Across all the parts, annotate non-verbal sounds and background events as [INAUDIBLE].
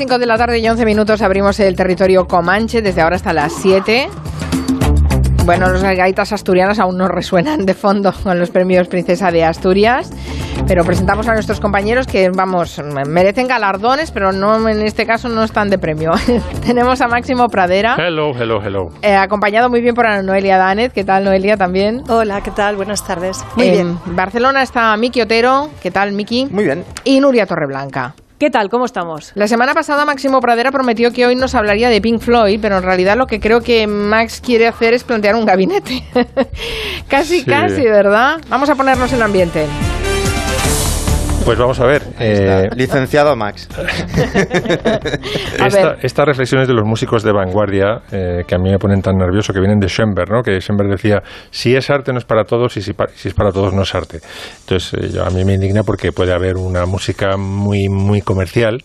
Son las 5 de la tarde y 11 minutos. Abrimos el territorio Comanche desde ahora hasta las 7. Bueno, los gaitas asturianas aún no resuenan de fondo con los premios Princesa de Asturias, pero presentamos a nuestros compañeros que, vamos, merecen galardones, pero no en este caso no están de premio. [LAUGHS] Tenemos a Máximo Pradera. Hello, hello, hello. Eh, acompañado muy bien por Ana Noelia Danez. ¿Qué tal, Noelia, también? Hola, ¿qué tal? Buenas tardes. Muy en bien. Barcelona está Miki Otero. ¿Qué tal, Miki? Muy bien. Y Nuria Torreblanca. ¿Qué tal? ¿Cómo estamos? La semana pasada Máximo Pradera prometió que hoy nos hablaría de Pink Floyd, pero en realidad lo que creo que Max quiere hacer es plantear un gabinete. [LAUGHS] casi, Sí. casi, ¿verdad? Vamos a ponernos en ambiente. Pues vamos a ver. Eh, Licenciado Max. [LAUGHS] Esta- estas reflexiones de los músicos de vanguardia eh, que a mí me ponen tan nervioso, que vienen de Schoenberg, ¿no? que Schoenberg decía, si es arte no es para todos y si, pa- si es para todos no es arte. Entonces, eh, yo- a mí me indigna porque puede haber una música muy, muy comercial,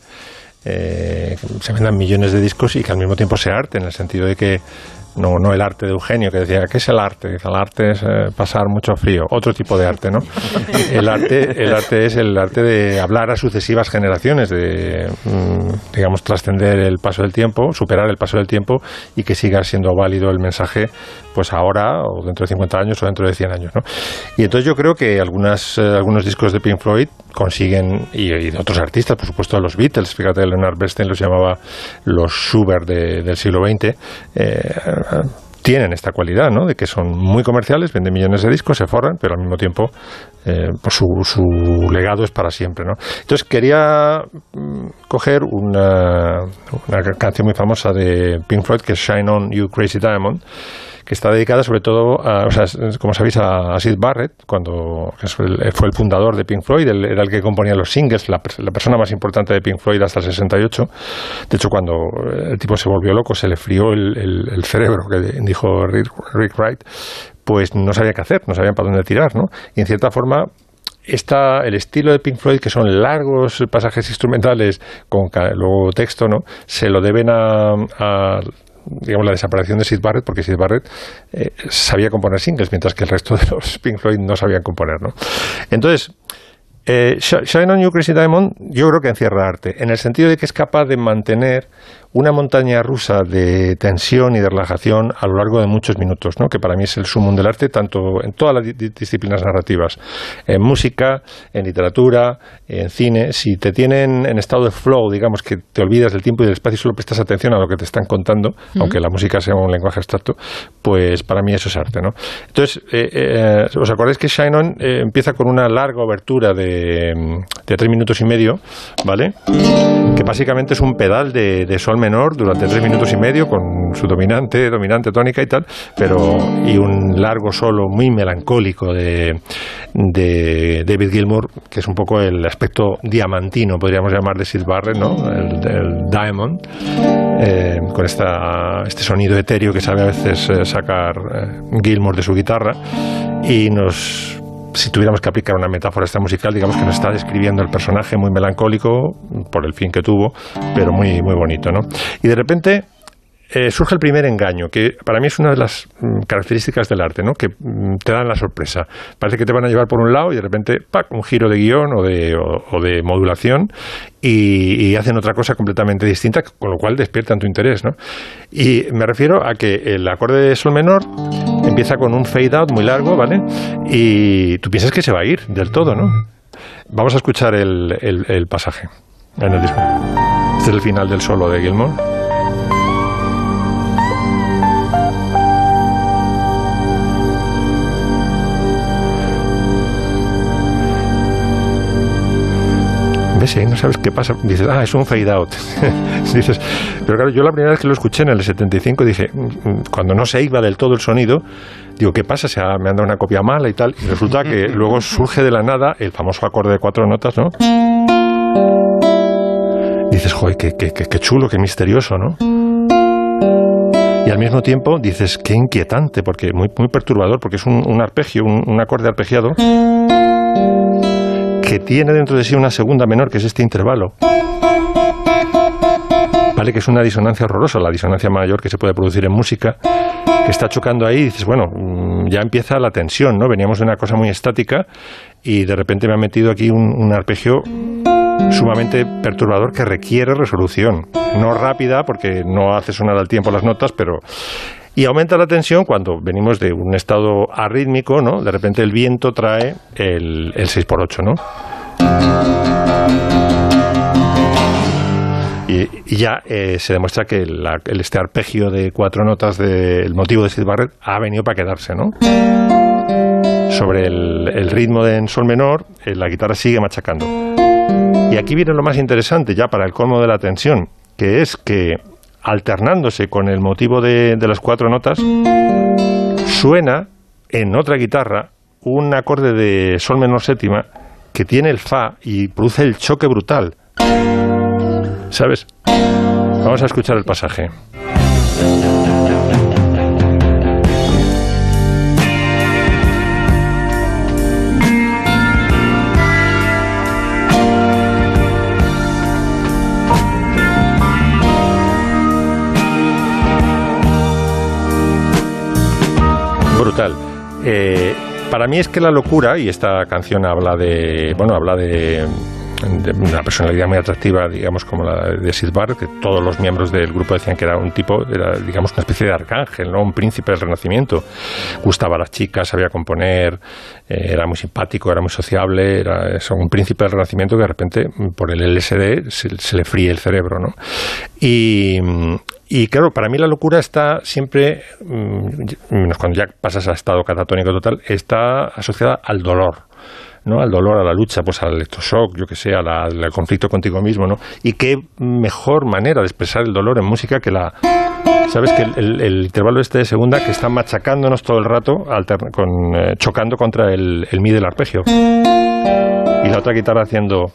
eh, se vendan millones de discos y que al mismo tiempo sea arte, en el sentido de que no, no el arte de Eugenio, que decía, ¿qué es el arte? El arte es eh, pasar mucho frío. Otro tipo de arte, ¿no? [LAUGHS] El arte, el arte es el arte de hablar a sucesivas generaciones, de, mm, digamos, trascender el paso del tiempo, superar el paso del tiempo y que siga siendo válido el mensaje, pues ahora, o dentro de 50 años, o dentro de 100 años, ¿no? Y entonces yo creo que algunas, eh, algunos discos de Pink Floyd consiguen, y, y de otros artistas, por supuesto, los Beatles, fíjate, Leonard Bernstein los llamaba los Schubert de- del siglo XX, eh, tienen esta cualidad, ¿no? De que son muy comerciales, venden millones de discos, se forran, pero al mismo tiempo eh, pues su, su legado es para siempre, ¿no? Entonces quería mm, coger una, una canción muy famosa de Pink Floyd que es Shine On You Crazy Diamond, que está dedicada sobre todo, a, o sea, como sabéis, a, Sid Barrett, cuando fue el, fundador de Pink Floyd, era el que componía los singles, la, pers- la persona más importante de Pink Floyd hasta el 68. De hecho, cuando el tipo se volvió loco, se le frió el, el- cerebro, que dijo Rick, Rick Wright, pues no sabía qué hacer, no sabían para dónde tirar, ¿no? Y en cierta forma está el estilo de Pink Floyd, que son largos pasajes instrumentales con luego texto, ¿no? Se lo deben a, a, digamos la desaparición de Sid Barrett, porque Sid Barrett eh, sabía componer singles, mientras que el resto de los [LAUGHS] Pink Floyd no sabían componer, ¿no? Entonces, eh, Sh- Shine on You Crazy Diamond yo creo que encierra arte, en el sentido de que es capaz de mantener una montaña rusa de tensión y de relajación a lo largo de muchos minutos, ¿no? que para mí es el sumum del arte, tanto en todas las di- di- disciplinas narrativas, en música, en literatura, en cine. Si te tienen en estado de flow, digamos que te olvidas del tiempo y del espacio y solo prestas atención a lo que te están contando, aunque la música sea un lenguaje abstracto, pues para mí eso es arte. ¿no? Entonces, eh, eh, ¿os acordáis que Shine On eh, empieza con una larga obertura de, de tres minutos y medio, ¿vale? que básicamente es un pedal de, de sol menor durante tres minutos y medio con su dominante, dominante tónica y tal, pero y un largo solo muy melancólico de, de David Gilmour, que es un poco el aspecto diamantino, podríamos llamar de Sid Barrett, ¿no? El, el Diamond, eh, con esta, este sonido etéreo que sabe a veces eh, sacar eh, Gilmour de su guitarra y nos si tuviéramos que aplicar una metáfora esta musical, digamos que nos está describiendo el personaje muy melancólico por el fin que tuvo, pero muy, muy bonito, ¿no? Y de repente eh, surge el primer engaño, que para mí es una de las mm, características del arte, ¿no? que mm, te dan la sorpresa. Parece que te van a llevar por un lado y de repente, ¡pac!, un giro de guion o de, modulación y, hacen otra cosa completamente distinta, con lo cual despiertan tu interés. ¿no? Y me refiero a que el acorde de sol menor empieza con un fade out muy largo, ¿vale? Y tú piensas que se va a ir del todo, ¿no? Vamos a escuchar el pasaje en el disco. Este es el final del solo de Gilmour. Ves ahí, no sabes qué pasa. Dices, ah, es un fade out. [LAUGHS] Dices, pero claro, yo la primera vez que lo escuché en el 75 dije, "Mm, mm", cuando no se iba del todo el sonido, digo, ¿qué pasa? Se ha- me han dado una copia mala y tal. Y resulta que [LAUGHS] luego surge de la nada el famoso acorde de cuatro notas, ¿no? Dices, joder, qué, qué, qué- qué chulo, qué misterioso, ¿no? Y al mismo tiempo dices, qué inquietante, porque muy, muy perturbador, porque es un, un arpegio, un, un acorde arpegiado tiene dentro de sí una segunda menor, que es este intervalo. Vale, que es una disonancia horrorosa, la disonancia mayor que se puede producir en música, que está chocando ahí y dices, bueno, mm, ya empieza la tensión, ¿no? Veníamos de una cosa muy estática y de repente me ha metido aquí un, un arpegio sumamente perturbador que requiere resolución. No rápida, porque no hace sonar al tiempo las notas, pero y aumenta la tensión cuando venimos de un estado arrítmico, ¿no? De repente el viento trae el, el 6x8, ¿no? Y, ya eh, se demuestra que este arpegio de cuatro notas del motivo de Sid Barrett ha venido para quedarse, ¿no? Sobre el, ritmo de en sol menor, eh, la guitarra sigue machacando. Y aquí viene lo más interesante, ya para el colmo de la tensión, que es que alternándose con el motivo de, las cuatro notas, suena en otra guitarra un acorde de sol menor séptima que tiene el fa y produce el choque brutal. ¿Sabes? Vamos a escuchar el pasaje. brutal. Eh, para mí es que la locura, y esta canción habla de, bueno, habla de, una personalidad muy atractiva, digamos, como la de Sid Barrett, que todos los miembros del grupo decían que era un tipo, era, digamos, una especie de arcángel, ¿no? Un príncipe del Renacimiento. Gustaba a las chicas, sabía componer, eh, era muy simpático, era muy sociable, era un príncipe del Renacimiento que de repente, por el LSD, se, se le fríe el cerebro, ¿no? Y, y claro, para mí la locura está siempre, mm, cuando ya pasas a estado catatónico total, está asociada al dolor. ¿no? al dolor, a la lucha, pues al electroshock, yo que sé, al, conflicto contigo mismo, ¿no? Y qué mejor manera de expresar el dolor en música que la... ¿Sabes? Que el, intervalo este de segunda que está machacándonos todo el rato, con, eh, chocando contra el, el mi del arpegio. Y la otra guitarra haciendo...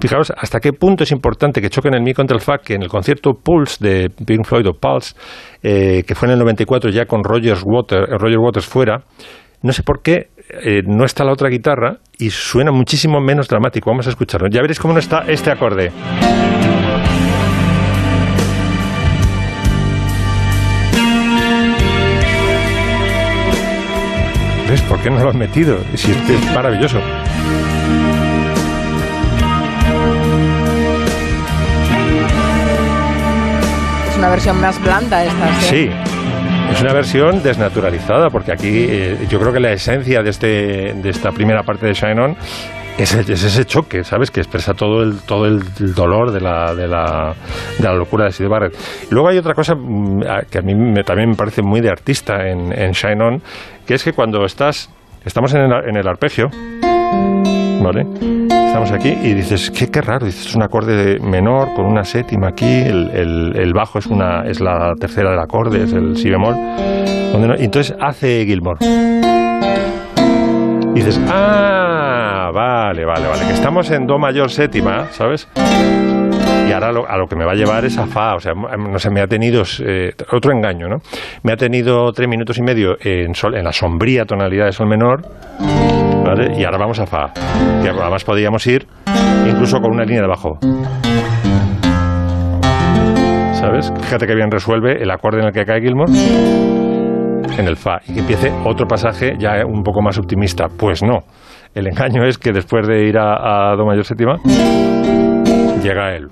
Fijaos hasta qué punto es importante que choquen el Mi contra el Fa, que en el concierto Pulse de Pink Floyd o Pulse, eh, que fue en el 94 ya con Roger Waters, eh, Roger Waters fuera, no sé por qué eh, no está la otra guitarra y suena muchísimo menos dramático. Vamos a escucharlo. Ya veréis cómo no está este acorde. ¿Ves? ¿Por qué no lo han metido? Si es maravilloso. Una versión más blanda esta. Sí. Es una versión desnaturalizada, porque aquí eh, yo creo que la esencia de, este, de esta primera parte de Shine On es, ese choque, ¿sabes? Que expresa todo el, todo el dolor de la, de la, de la locura de Sid Barrett. Luego hay otra cosa mm, que a mí me, también me parece muy de artista en, en Shine On, que es que cuando estás, estamos en el, en el arpegio, ¿vale? Estamos aquí y dices, qué, qué raro, dices, es un acorde menor con una séptima aquí, el, el, bajo es, una, es la tercera del acorde, es el si bemol. Donde entonces hace Gilmore. Y dices, ah, vale, vale, vale, que estamos en Do mayor séptima, ¿sabes? Y ahora a lo que me va a llevar es a Fa. O sea, no sé, me ha tenido eh, otro engaño, ¿no? Me ha tenido tres minutos y medio en, sol, en la sombría tonalidad de Sol menor, ¿vale? Y ahora vamos a Fa. Que además podríamos ir incluso con una línea de bajo. ¿Sabes? Fíjate que bien resuelve el acorde en el que cae Gilmore en el Fa y que empiece otro pasaje ya un poco más optimista. Pues no. El engaño es que después de ir a Do mayor séptima, llega él.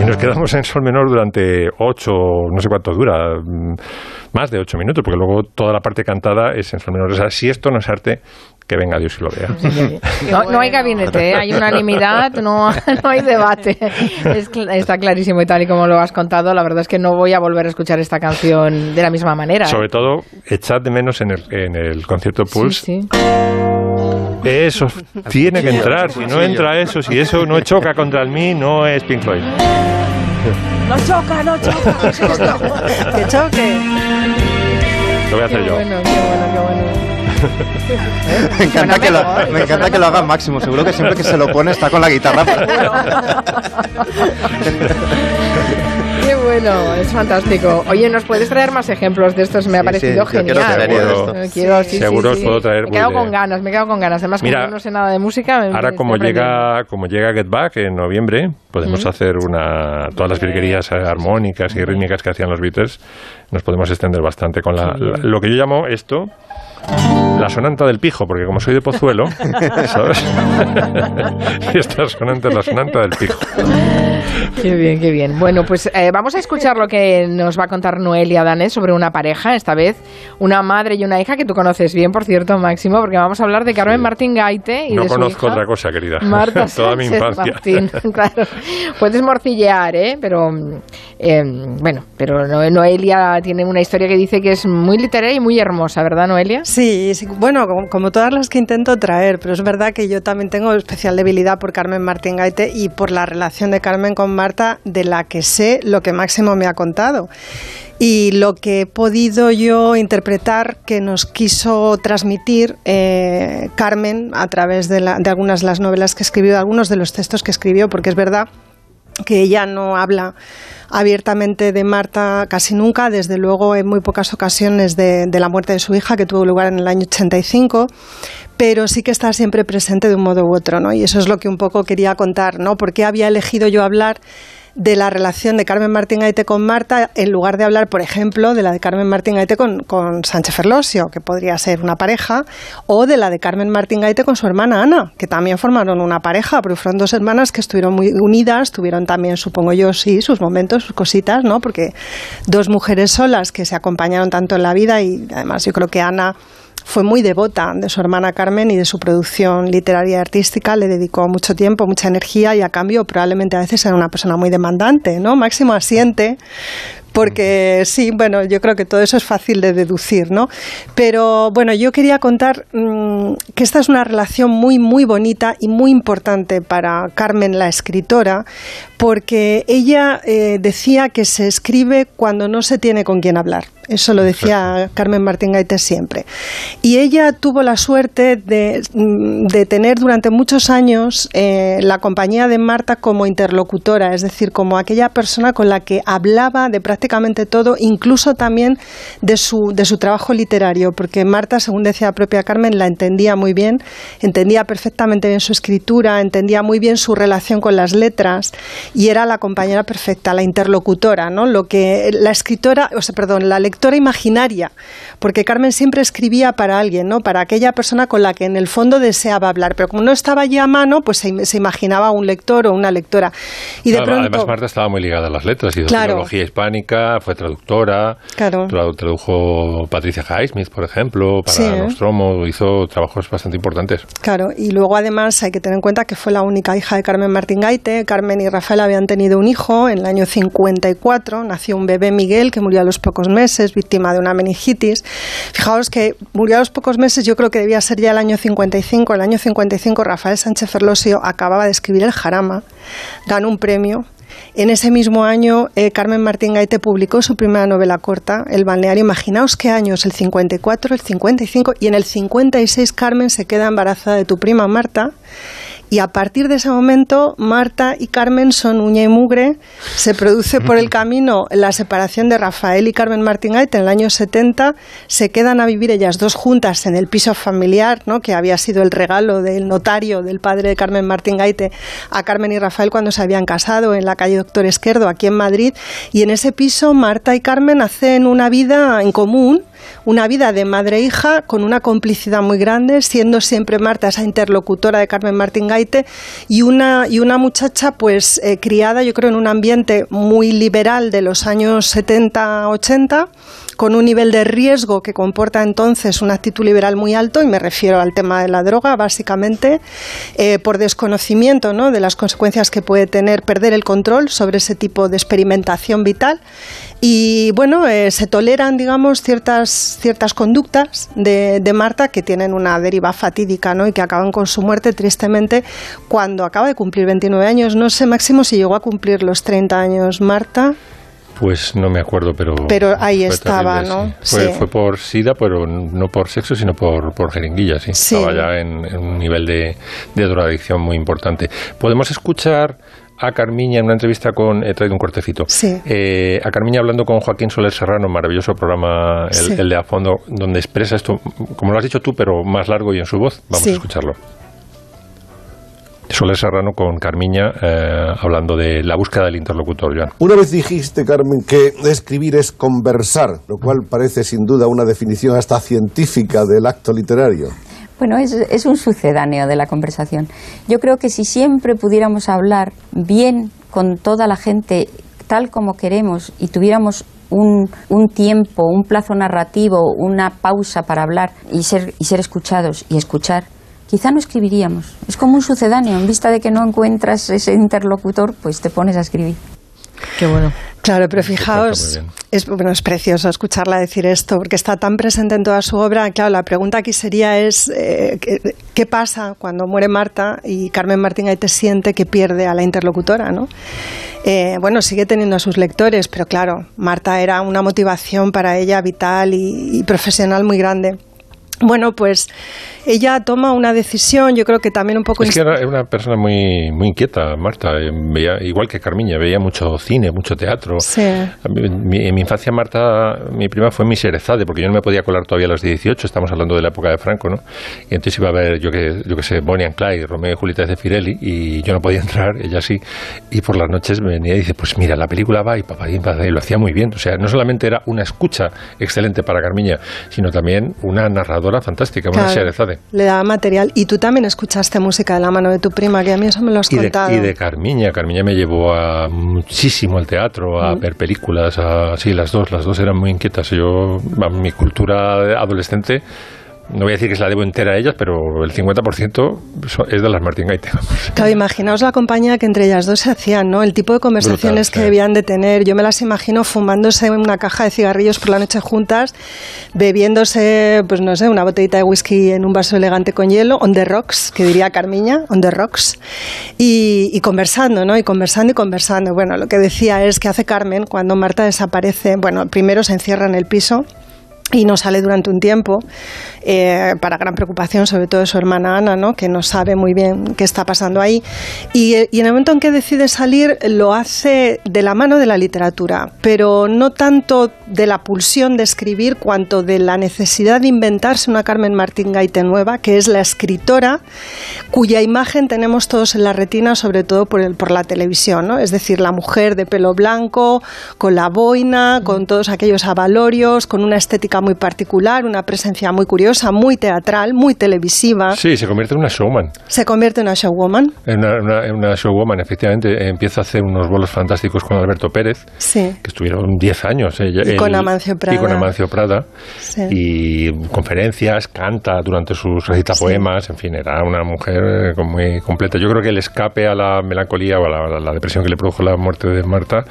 Y nos quedamos en sol menor durante ocho, no sé cuánto dura, mm, más de ocho minutos, porque luego toda la parte cantada es en sol menor. O sea, si esto no es arte, que venga Dios y lo vea. [LAUGHS] No, hay gabinete, ¿eh? hay unanimidad, no, [LAUGHS] no hay debate. está clarísimo y tal y como lo has contado, la verdad es que no voy a volver a escuchar esta canción de la misma manera. ¿eh? Sobre todo, echad de menos en el, en el concierto Pulse. Sí, sí. Eso tiene que entrar. Si no entra eso, si eso no choca contra el mí, no es Pink Floyd. No choca, no choca. [LAUGHS] que choque. Lo voy a hacer yo. Bueno, qué bueno, qué bueno. Me encanta, que, lo, me encanta que lo haga Máximo. Seguro que siempre que se lo pone está con la guitarra. Qué bueno, es fantástico. Oye, ¿nos puedes traer más ejemplos de estos? Me ha parecido genial. Quiero, sí, Seguro os puedo traer. Me he quedado con ganas, me he quedado con ganas. Además, como no sé nada de música, ahora como llega, como llega Get Back en noviembre, podemos hacer una todas las virguerías armónicas y rítmicas que hacían los Beatles, nos podemos extender bastante con la, lo que yo llamo esto La sonanta del pijo, porque como soy de Pozuelo, [LAUGHS] ¿sabes? [LAUGHS] esta sonante es la sonanta del pijo. Qué bien, qué bien. Bueno, pues eh, vamos a escuchar lo que nos va a contar Noelia Danés sobre una pareja, esta vez una madre y una hija que tú conoces bien, por cierto, Máximo, porque vamos a hablar de Carmen Martín Gaite y no de su conozco hija, otra cosa, querida. Marta [LAUGHS] Toda mi infancia. Martín, claro. Puedes morcillear, ¿eh? Pero, eh, bueno, pero No- Noelia tiene una historia que dice que es muy literaria y muy hermosa, ¿verdad, Noelia? Sí, sí, bueno, como, todas las que intento traer, pero es verdad que yo también tengo especial debilidad por Carmen Martín Gaite y por la relación de Carmen con Marta, de la que sé lo que Máximo me ha contado. Y lo que he podido yo interpretar que nos quiso transmitir eh, Carmen a través de, algunas de las novelas que escribió, algunos de los textos que escribió, porque es verdad que ella no habla abiertamente de Marta casi nunca, desde luego en muy pocas ocasiones de, la muerte de su hija, que tuvo lugar en el año 85, pero sí que está siempre presente de un modo u otro, ¿no? Y eso es lo que un poco quería contar, ¿no? ¿Por qué había elegido yo hablar de la relación de Carmen Martín Gaite con Marta en lugar de hablar, por ejemplo, de la de Carmen Martín Gaite con, con Sánchez Ferlosio, que podría ser una pareja, o de la de Carmen Martín Gaite con su hermana Ana, que también formaron una pareja, pero fueron dos hermanas que estuvieron muy unidas, tuvieron también, supongo yo, sí, sus momentos, sus cositas, ¿no? Porque dos mujeres solas que se acompañaron tanto en la vida y además yo creo que Ana fue muy devota de su hermana Carmen y de su producción literaria y artística, le dedicó mucho tiempo, mucha energía y a cambio probablemente a veces era una persona muy demandante, ¿no? Máximo asiente, porque sí, bueno, yo creo que todo eso es fácil de deducir, ¿no? Pero bueno, yo quería contar mmm, que esta es una relación muy, muy bonita y muy importante para Carmen, la escritora, porque ella eh, decía que se escribe cuando no se tiene con quién hablar. Eso lo decía Carmen Martín Gaite siempre. Y ella tuvo la suerte de, de tener durante muchos años eh, la compañía de Marta como interlocutora, es decir, como aquella persona con la que hablaba de prácticamente todo, incluso también de su, de su trabajo literario, porque Marta, según decía la propia Carmen, la entendía muy bien, entendía perfectamente bien su escritura, entendía muy bien su relación con las letras y era la compañera perfecta, la interlocutora, ¿no? Lo que la escritora, o sea, perdón, la lectora imaginaria, porque Carmen siempre escribía para alguien, ¿no? Para aquella persona con la que en el fondo deseaba hablar, pero como no estaba allí a mano, pues se, se imaginaba un lector o una lectora. Y de Claro, pronto, Además, Marta estaba muy ligada a las letras, hizo Claro. filología hispánica, fue traductora, Claro. tradu- tradujo Patricia Highsmith, por ejemplo, para Sí, ¿eh? Nostromo, hizo trabajos bastante importantes. Claro, y luego además hay que tener en cuenta que fue la única hija de Carmen Martín Gaite. Carmen y Rafael habían tenido un hijo en el año 54, nació un bebé Miguel que murió a los pocos meses, víctima de una meningitis. Fijaos que murió a los pocos meses, yo creo que debía ser ya el año 55. El año 55 Rafael Sánchez Ferlosio acababa de escribir El Jarama, ganó un premio. En ese mismo año, eh, Carmen Martín Gaite publicó su primera novela corta, El balneario. Imaginaos qué años, el 54, el 55 y en el 56 Carmen se queda embarazada de tu prima Marta. Y a partir de ese momento, Marta y Carmen son uña y mugre. Se produce por el [LAUGHS] camino la separación de Rafael y Carmen Martín Gaite en el año 70. Se quedan a vivir ellas dos juntas en el piso familiar, ¿no? que había sido el regalo del notario del padre de Carmen Martín Gaite a Carmen y Rafael cuando se habían casado en la calle Doctor Esquerdo, aquí en Madrid. Y en ese piso, Marta y Carmen hacen una vida en común una vida de madre e hija con una complicidad muy grande, siendo siempre Marta esa interlocutora de Carmen Martín Gaite y una, y una muchacha pues eh, criada yo creo en un ambiente muy liberal de los años 70-80 con un nivel de riesgo que comporta entonces una actitud liberal muy alto, y me refiero al tema de la droga, básicamente, eh, por desconocimiento ¿no? de las consecuencias que puede tener perder el control sobre ese tipo de experimentación vital. Y bueno, eh, se toleran, digamos, ciertas, ciertas conductas de, de Marta que tienen una deriva fatídica ¿no? y que acaban con su muerte tristemente cuando acaba de cumplir 29 años. No sé, Máximo, si llegó a cumplir los 30 años Marta. Pues no me acuerdo, pero... Pero ahí estaba, terrible, ¿no? sí. Fue, Sí. fue por SIDA, pero no por sexo, sino por, por jeringuilla, sí. Sí. Estaba ya en, en un nivel de, de drogadicción muy importante. Podemos escuchar a Carmiña en una entrevista con... He traído un cortecito. Sí. Eh, a Carmiña hablando con Joaquín Soler Serrano, maravilloso programa, el, Sí. el de A Fondo, donde expresa esto, como lo has dicho tú, pero más largo y en su voz. Vamos Sí. a escucharlo. Soler Serrano con Carmiña eh, hablando de la búsqueda del interlocutor, Joan. Una vez dijiste, Carmen, que escribir es conversar, lo cual parece sin duda una definición hasta científica del acto literario. Bueno, es, es, un sucedáneo de la conversación. Yo creo que si siempre pudiéramos hablar bien con toda la gente tal como queremos y tuviéramos un, un, tiempo, un plazo narrativo, una pausa para hablar y ser, y ser escuchados y escuchar, quizá no escribiríamos. Es como un sucedáneo. En vista de que no encuentras ese interlocutor, pues te pones a escribir. Qué bueno. Claro, pero fijaos, es, bueno, es precioso escucharla decir esto, porque está tan presente en toda su obra. Claro, la pregunta aquí sería es, eh, ¿qué, ¿qué, pasa cuando muere Marta y Carmen Martín ahí te siente que pierde a la interlocutora, no? Eh, bueno, sigue teniendo a sus lectores, pero claro, Marta era una motivación para ella vital y, y profesional muy grande. Bueno, pues ella toma una decisión, yo creo que también un poco... Es que era una persona muy, muy inquieta, Marta, veía, igual que Carmiña, veía mucho cine, mucho teatro. Sí. En mi, en mi infancia, Marta, mi prima fue mi Serezade, porque yo no me podía colar todavía a los 18, estamos hablando de la época de Franco, ¿no? Y entonces iba a ver, yo que, yo que sé, Bonnie and Clyde, Romeo y Julieta de Firelli, y yo no podía [LAUGHS] entrar, ella sí, y por las noches venía y dice, pues mira, la película va y papá, y lo hacía muy bien. O sea, no solamente era una escucha excelente para Carmiña, sino también una narradora fantástica, una Serezade. Le daba material. Y tú también escuchaste música de la mano de tu prima, que a mí eso me lo has y contado. De, y de Carmiña. Carmiña me llevó a muchísimo al teatro, a mm. ver películas, a, sí, las dos, las dos eran muy inquietas. Yo, mi cultura adolescente no voy a decir que se la debo entera a ellas, pero el 50% es de las Martín Gaite. Claro, imaginaos la compañía que entre ellas dos se hacían, ¿no? El tipo de conversaciones Brutal, que sí. debían de tener. Yo me las imagino fumándose una caja de cigarrillos por la noche juntas, bebiéndose, pues no sé, una botellita de whisky en un vaso elegante con hielo, on the rocks, que diría Carmiña, on the rocks, y, y conversando, ¿no? Y conversando y conversando. Bueno, lo que decía es que hace Carmen cuando Marta desaparece, bueno, primero se encierra en el piso, y no sale durante un tiempo, eh, para gran preocupación sobre todo de su hermana Ana, ¿no? que no sabe muy bien qué está pasando ahí. Y, y, en el momento en que decide salir lo hace de la mano de la literatura, pero no tanto de la pulsión de escribir cuanto de la necesidad de inventarse una Carmen Martín Gaite nueva, que es la escritora cuya imagen tenemos todos en la retina, sobre todo por, el, por la televisión, ¿no? es decir, la mujer de pelo blanco, con la boina, con todos aquellos avalorios, con una estética muy particular, una presencia muy curiosa, muy teatral, muy televisiva. Sí, se convierte en una showman. Se convierte en una showwoman. En una, una, una showwoman, efectivamente. Empieza a hacer unos bolos fantásticos con Alberto Pérez, sí. que estuvieron 10 años. Ella, y con Amancio Prada. Y con Amancio Prada. Sí. Y conferencias, canta durante sus recita sí. poemas, en fin, era una mujer muy completa. Yo creo que el escape a la melancolía o a la, a la depresión que le produjo la muerte de Marta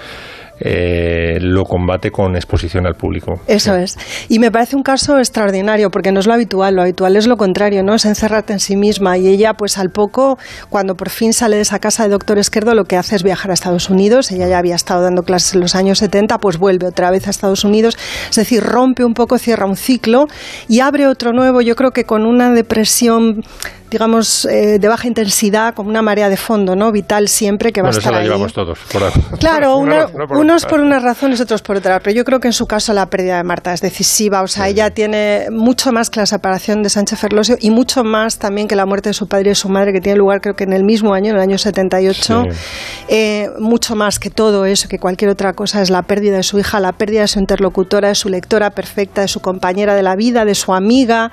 eh, lo combate con exposición al público. Eso es. Y me parece un caso extraordinario, porque no es lo habitual, lo habitual es lo contrario, ¿no? Es encerrarte en sí misma. Y ella, pues al poco, cuando por fin sale de esa casa de doctor Esquerdo, lo que hace es viajar a Estados Unidos. Ella ya había estado dando clases en los años 70, pues vuelve otra vez a Estados Unidos. Es decir, rompe un poco, cierra un ciclo y abre otro nuevo, yo creo que con una depresión digamos, eh, de baja intensidad, como una marea de fondo, ¿no? Vital siempre que va bueno, a estar la ahí. llevamos todos. Por [LAUGHS] claro, [LAUGHS] una, por unos por unas razones, otros por otras. Pero yo creo que en su caso la pérdida de Marta es decisiva. O sea, sí. ella tiene mucho más que la separación de Sánchez Ferlosio y mucho más también que la muerte de su padre y de su madre, que tiene lugar creo que en el mismo año, en el año 78. Sí. Eh, mucho más que todo eso, que cualquier otra cosa, es la pérdida de su hija, la pérdida de su interlocutora, de su lectora perfecta, de su compañera de la vida, de su amiga.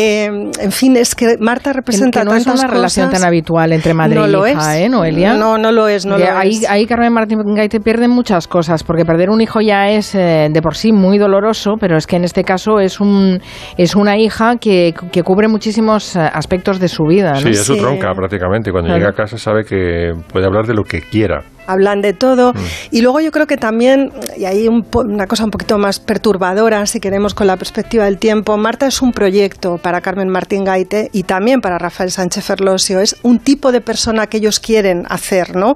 Eh, en fin, es que Marta representa que no tantas es una cosas. relación tan habitual entre madre no y lo hija, es. ¿eh, Noelia? No, no lo es, no Y lo ahí, es. ahí Carmen Martín Gaite pierde muchas cosas, porque perder un hijo ya es eh, de por sí muy doloroso, pero es que en este caso es un es una hija que, que cubre muchísimos eh, aspectos de su vida. ¿no? Sí, es su tronca prácticamente. Cuando Claro. llega a casa sabe que puede hablar de lo que quiera. Hablan de todo. Mm. Y luego yo creo que también, y hay un una cosa un poquito más perturbadora, si queremos, con la perspectiva del tiempo, Marta es un proyecto para Carmen Martín Gaite y también para Rafael Sánchez Ferlosio. Es un tipo de persona que ellos quieren hacer, ¿no?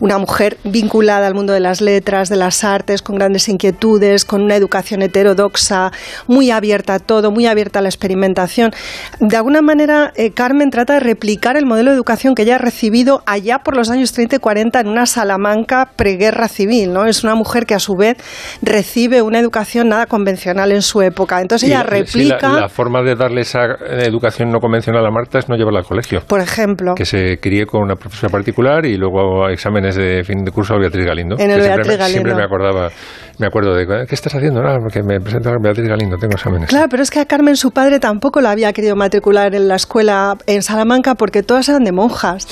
Una mujer vinculada al mundo de las letras, de las artes, con grandes inquietudes, con una educación heterodoxa, muy abierta a todo, muy abierta a la experimentación. De alguna manera, eh, Carmen trata de replicar el modelo de educación que ella ha recibido allá por los años 30 y 40 en una sala Salamanca preguerra civil, ¿no? Es una mujer que a su vez recibe una educación nada convencional en su época. Entonces ella replica... la, forma de darle esa educación no convencional a Marta es no llevarla al colegio. Por ejemplo. Que se críe con una profesora particular y luego exámenes de fin de curso a Beatriz Galindo. En el Beatriz siempre, Galindo. Siempre me acordaba me acuerdo de ¿qué estás haciendo? No, porque me presento a Beatriz Galindo, tengo exámenes. Claro, pero es que a Carmen su padre tampoco la había querido matricular en la escuela en Salamanca porque todas eran de monjas.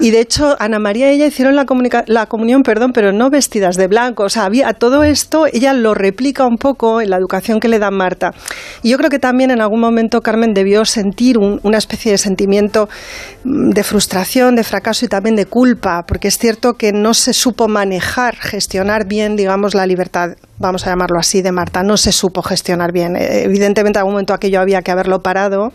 Y de hecho, Ana María y ella hicieron la, la comunión, perdón, pero no vestidas de blanco. O sea, había todo esto, ella lo replica un poco en la educación que le da Marta. Y yo creo que también en algún momento Carmen debió sentir una especie de sentimiento mm, de frustración, de fracaso y también de culpa, porque es cierto que no se supo manejar, gestionar bien, digamos, la libertad vamos a llamarlo así, de Marta, no se supo gestionar bien. Eh, evidentemente, en algún momento aquello había que haberlo parado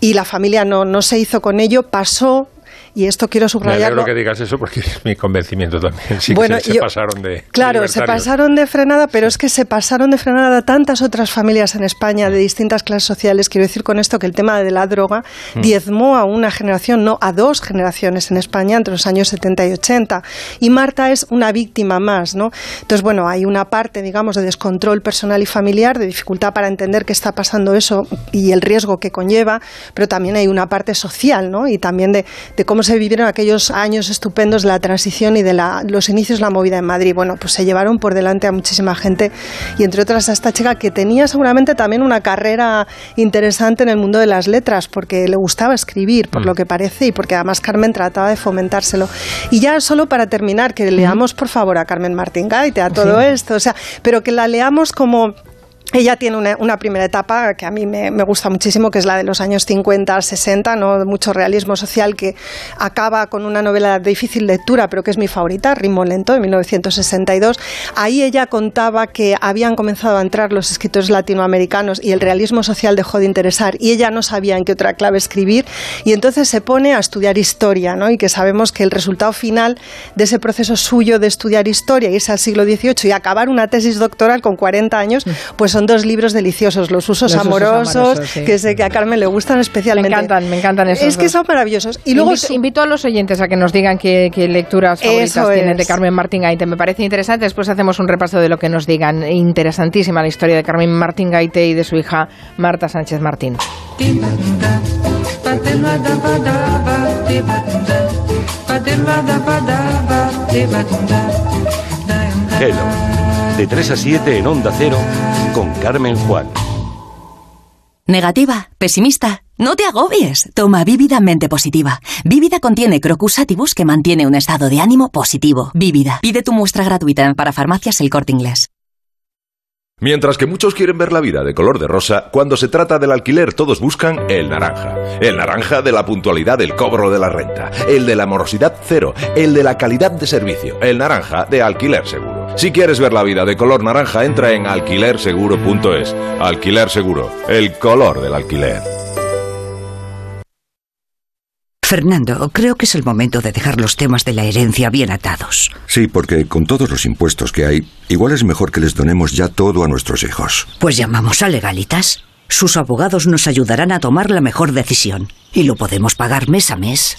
y la familia no, no se hizo con ello, pasó y esto quiero subrayarlo. Me que digas eso porque [LAUGHS] es mi convencimiento también. Sí bueno, se, pasaron de. Claro, se pasaron de frenada, pero es que se pasaron de frenada tantas otras familias en España de distintas clases sociales. Quiero decir con esto que el tema de la droga mm. diezmó a una generación, no a dos generaciones en España entre los años 70 y 80. Y Marta es una víctima más, ¿no? Entonces, bueno, hay una parte, digamos, de descontrol personal y familiar, de dificultad para entender qué está pasando eso y el riesgo que conlleva, pero también hay una parte social, ¿no? Y también de, de cómo se vivieron aquellos años estupendos de la transición y de los inicios de la movida en Madrid. Bueno, pues se llevaron por delante a muchísima gente y entre otras a esta chica que tenía seguramente también una carrera interesante en el mundo de las letras porque le gustaba escribir, por mm. lo que parece, y porque además Carmen trataba de fomentárselo. Y ya solo para terminar, que leamos por favor a Carmen Martín Gaite, a todo esto, o sea, pero que la leamos como ella tiene una, primera etapa que a mí me, gusta muchísimo, que es la de los años 50, 60, ¿no? mucho realismo social, que acaba con una novela de difícil lectura, pero que es mi favorita, Ritmo Lento, de 1962. Ahí ella contaba que habían comenzado a entrar los escritores latinoamericanos y el realismo social dejó de interesar y ella no sabía en qué otra clave escribir y entonces se pone a estudiar historia, ¿no? y que sabemos que el resultado final de ese proceso suyo de estudiar historia, es al siglo XVIII, y acabar una tesis doctoral con 40 años, pues dos libros deliciosos, Los usos amorosos, que sé que a Carmen le gustan especialmente. Me encantan, me encantan esos. Es que son maravillosos. Y luego invito, a los oyentes a que nos digan qué, lecturas favoritas tienen de Carmen Martín Gaite. Me parece interesante. Después hacemos un repaso de lo que nos digan. Interesantísima la historia de Carmen Martín Gaite y de su hija Marta Sánchez Martín. Hello de 3 a 7 en Onda Cero con Carmen Juan. Negativa, pesimista. No te agobies. Toma Vívida Mente Positiva. Vívida contiene Crocus que mantiene un estado de ánimo positivo. Vívida. Pide tu muestra gratuita para farmacias El Corte Inglés. Mientras que muchos quieren ver la vida de color de rosa, cuando se trata del alquiler todos buscan el naranja. El naranja de la puntualidad del cobro de la renta, el de la morosidad cero, el de la calidad de servicio, el naranja de alquiler seguro. Si quieres ver la vida de color naranja, entra en alquilerseguro.es. Alquiler seguro, el color del alquiler. Fernando, creo que es el momento de dejar los temas de la herencia bien atados. Sí, porque con todos los impuestos que hay, igual es mejor que les donemos ya todo a nuestros hijos. Pues llamamos a Legalitas. Sus abogados nos ayudarán a tomar la mejor decisión. Y lo podemos pagar mes a mes.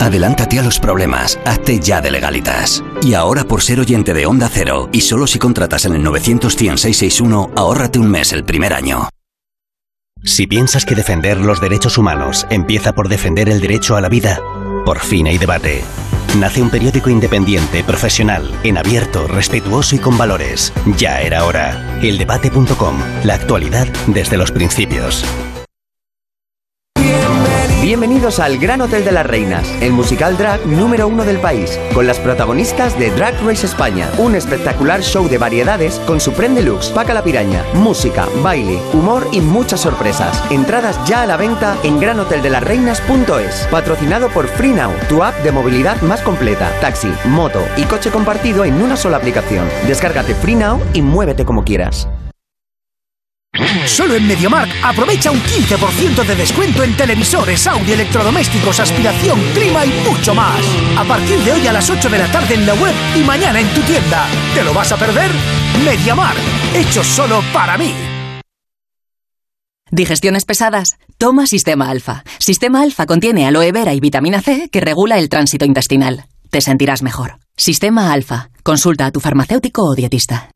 Adelántate a los problemas. Hazte ya de Legalitas. Y ahora por ser oyente de Onda Cero, y solo si contratas en el 900 661 ahórrate un mes el primer año. Si piensas que defender los derechos humanos empieza por defender el derecho a la vida, por fin hay debate. Nace un periódico independiente, profesional, en abierto, respetuoso y con valores. Ya era hora. Eldebate.com. La actualidad desde los principios. Bienvenidos al Gran Hotel de las Reinas, el musical drag número uno del país, con las protagonistas de Drag Race España, un espectacular show de variedades con su Deluxe, Paca la Piraña, música, baile, humor y muchas sorpresas. Entradas ya a la venta en granoteldelasreinas.es, patrocinado por FreeNow, tu app de movilidad más completa, taxi, moto y coche compartido en una sola aplicación. Descárgate FreeNow y muévete como quieras. Solo en MediaMark aprovecha un 15% de descuento en televisores, audio, electrodomésticos, aspiración, clima y mucho más. A partir de hoy a las 8 de la tarde en la web y mañana en tu tienda. ¿Te lo vas a perder? MediaMark, hecho solo para mí. Digestiones pesadas. Toma Sistema Alfa. Sistema Alfa contiene aloe vera y vitamina C que regula el tránsito intestinal. Te sentirás mejor. Sistema Alfa. Consulta a tu farmacéutico o dietista.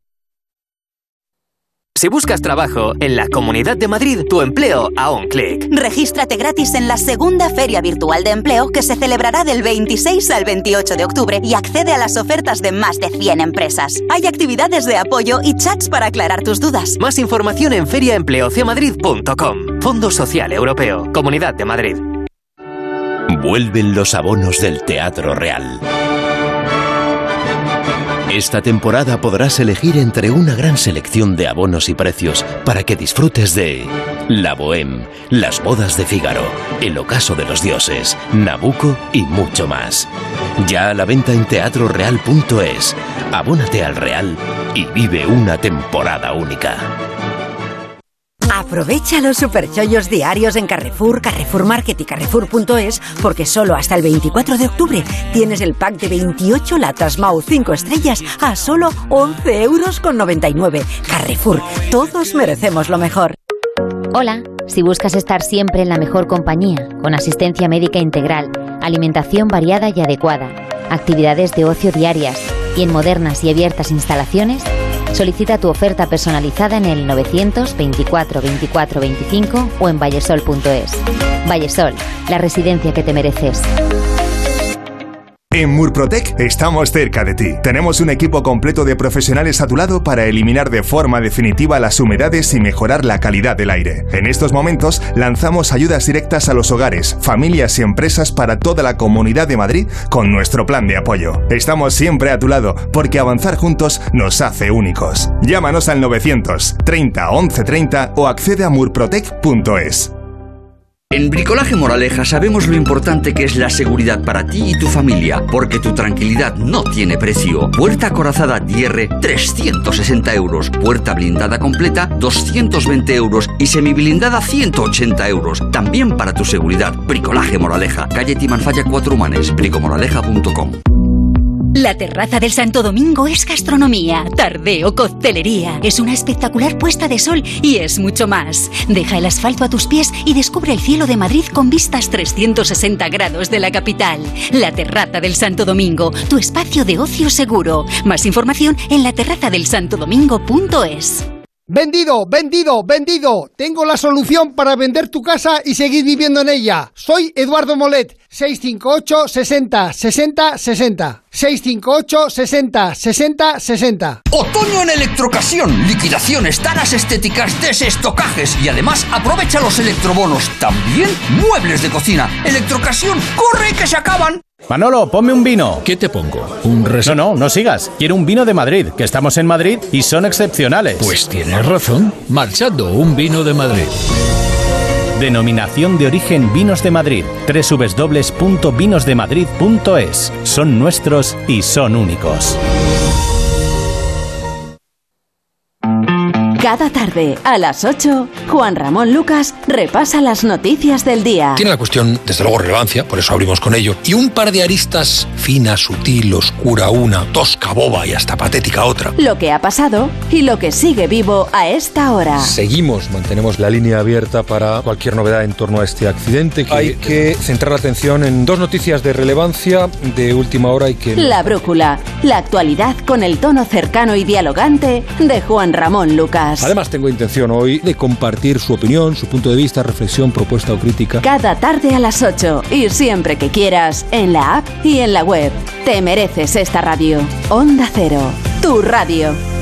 Si buscas trabajo en la Comunidad de Madrid, tu empleo a un clic. Regístrate gratis en la segunda Feria Virtual de Empleo que se celebrará del 26 al 28 de octubre y accede a las ofertas de más de 100 empresas. Hay actividades de apoyo y chats para aclarar tus dudas. Más información en feriaempleocemadrid.com. Fondo Social Europeo. Comunidad de Madrid. Vuelven los abonos del Teatro Real. Esta temporada podrás elegir entre una gran selección de abonos y precios para que disfrutes de La Bohème, Las Bodas de Fígaro, El Ocaso de los Dioses, Nabucco y mucho más. Ya a la venta en teatroreal.es. Abónate al Real y vive una temporada única. Aprovecha los superchollos diarios en Carrefour, Carrefour Market y Carrefour.es porque solo hasta el 24 de octubre tienes el pack de 28 latas Mau 5 estrellas a solo 11 euros con 99. Carrefour, todos merecemos lo mejor. Hola, si buscas estar siempre en la mejor compañía, con asistencia médica integral, alimentación variada y adecuada, actividades de ocio diarias y en modernas y abiertas instalaciones, Solicita tu oferta personalizada en el 924 24 25 o en vallesol.es. Vallesol, la residencia que te mereces. En Murprotec estamos cerca de ti. Tenemos un equipo completo de profesionales a tu lado para eliminar de forma definitiva las humedades y mejorar la calidad del aire. En estos momentos lanzamos ayudas directas a los hogares, familias y empresas para toda la comunidad de Madrid con nuestro plan de apoyo. Estamos siempre a tu lado porque avanzar juntos nos hace únicos. Llámanos al 900 30 11 30 o accede a murprotec.es. En Bricolaje Moraleja sabemos lo importante que es la seguridad para ti y tu familia, porque tu tranquilidad no tiene precio. Puerta acorazada Dierre, 360 euros. Puerta blindada completa, 220 euros. Y semiblindada, 180 euros. También para tu seguridad. Bricolaje Moraleja, calle Timanfaya 4 Humanes, bricomoraleja.com. La terraza del Santo Domingo es gastronomía, tardeo, coctelería. Es una espectacular puesta de sol y es mucho más. Deja el asfalto a tus pies y descubre el cielo de Madrid con vistas 360 grados de la capital. La terraza del Santo Domingo, tu espacio de ocio seguro. Más información en la terrazadelsantodomingo.es. Vendido, vendido, vendido. Tengo la solución para vender tu casa y seguir viviendo en ella. Soy Eduardo Molet, 658 60 60 60. 658 60 60 60. Otoño en Electrocasión. Liquidaciones, taras estéticas, desestocajes y además aprovecha los electrobonos. También muebles de cocina. Electrocasión, corre que se acaban. Manolo, ponme un vino. ¿Qué te pongo? ¿Un No, no, no sigas. Quiero un vino de Madrid, que estamos en Madrid y son excepcionales. Pues tienes razón. Marchando, un vino de Madrid. Denominación de origen Vinos de Madrid. www.vinosdemadrid.es. Son nuestros y son únicos. Cada tarde, a las 8, Juan Ramón Lucas repasa las noticias del día. Tiene la cuestión, desde luego, relevancia, por eso abrimos con ello, y un par de aristas fina, sutil, oscura una, tosca, boba y hasta patética otra. Lo que ha pasado y lo que sigue vivo a esta hora. Seguimos, mantenemos la línea abierta para cualquier novedad en torno a este accidente. Que hay que centrar la atención en dos noticias de relevancia de última hora y que... La brújula, la actualidad con el tono cercano y dialogante de Juan Ramón Lucas. Además, tengo intención hoy de compartir su opinión, su punto de vista, reflexión, propuesta o crítica. Cada tarde a las 8 y siempre que quieras, en la app y en la web. Te mereces esta radio. Onda Cero, tu radio.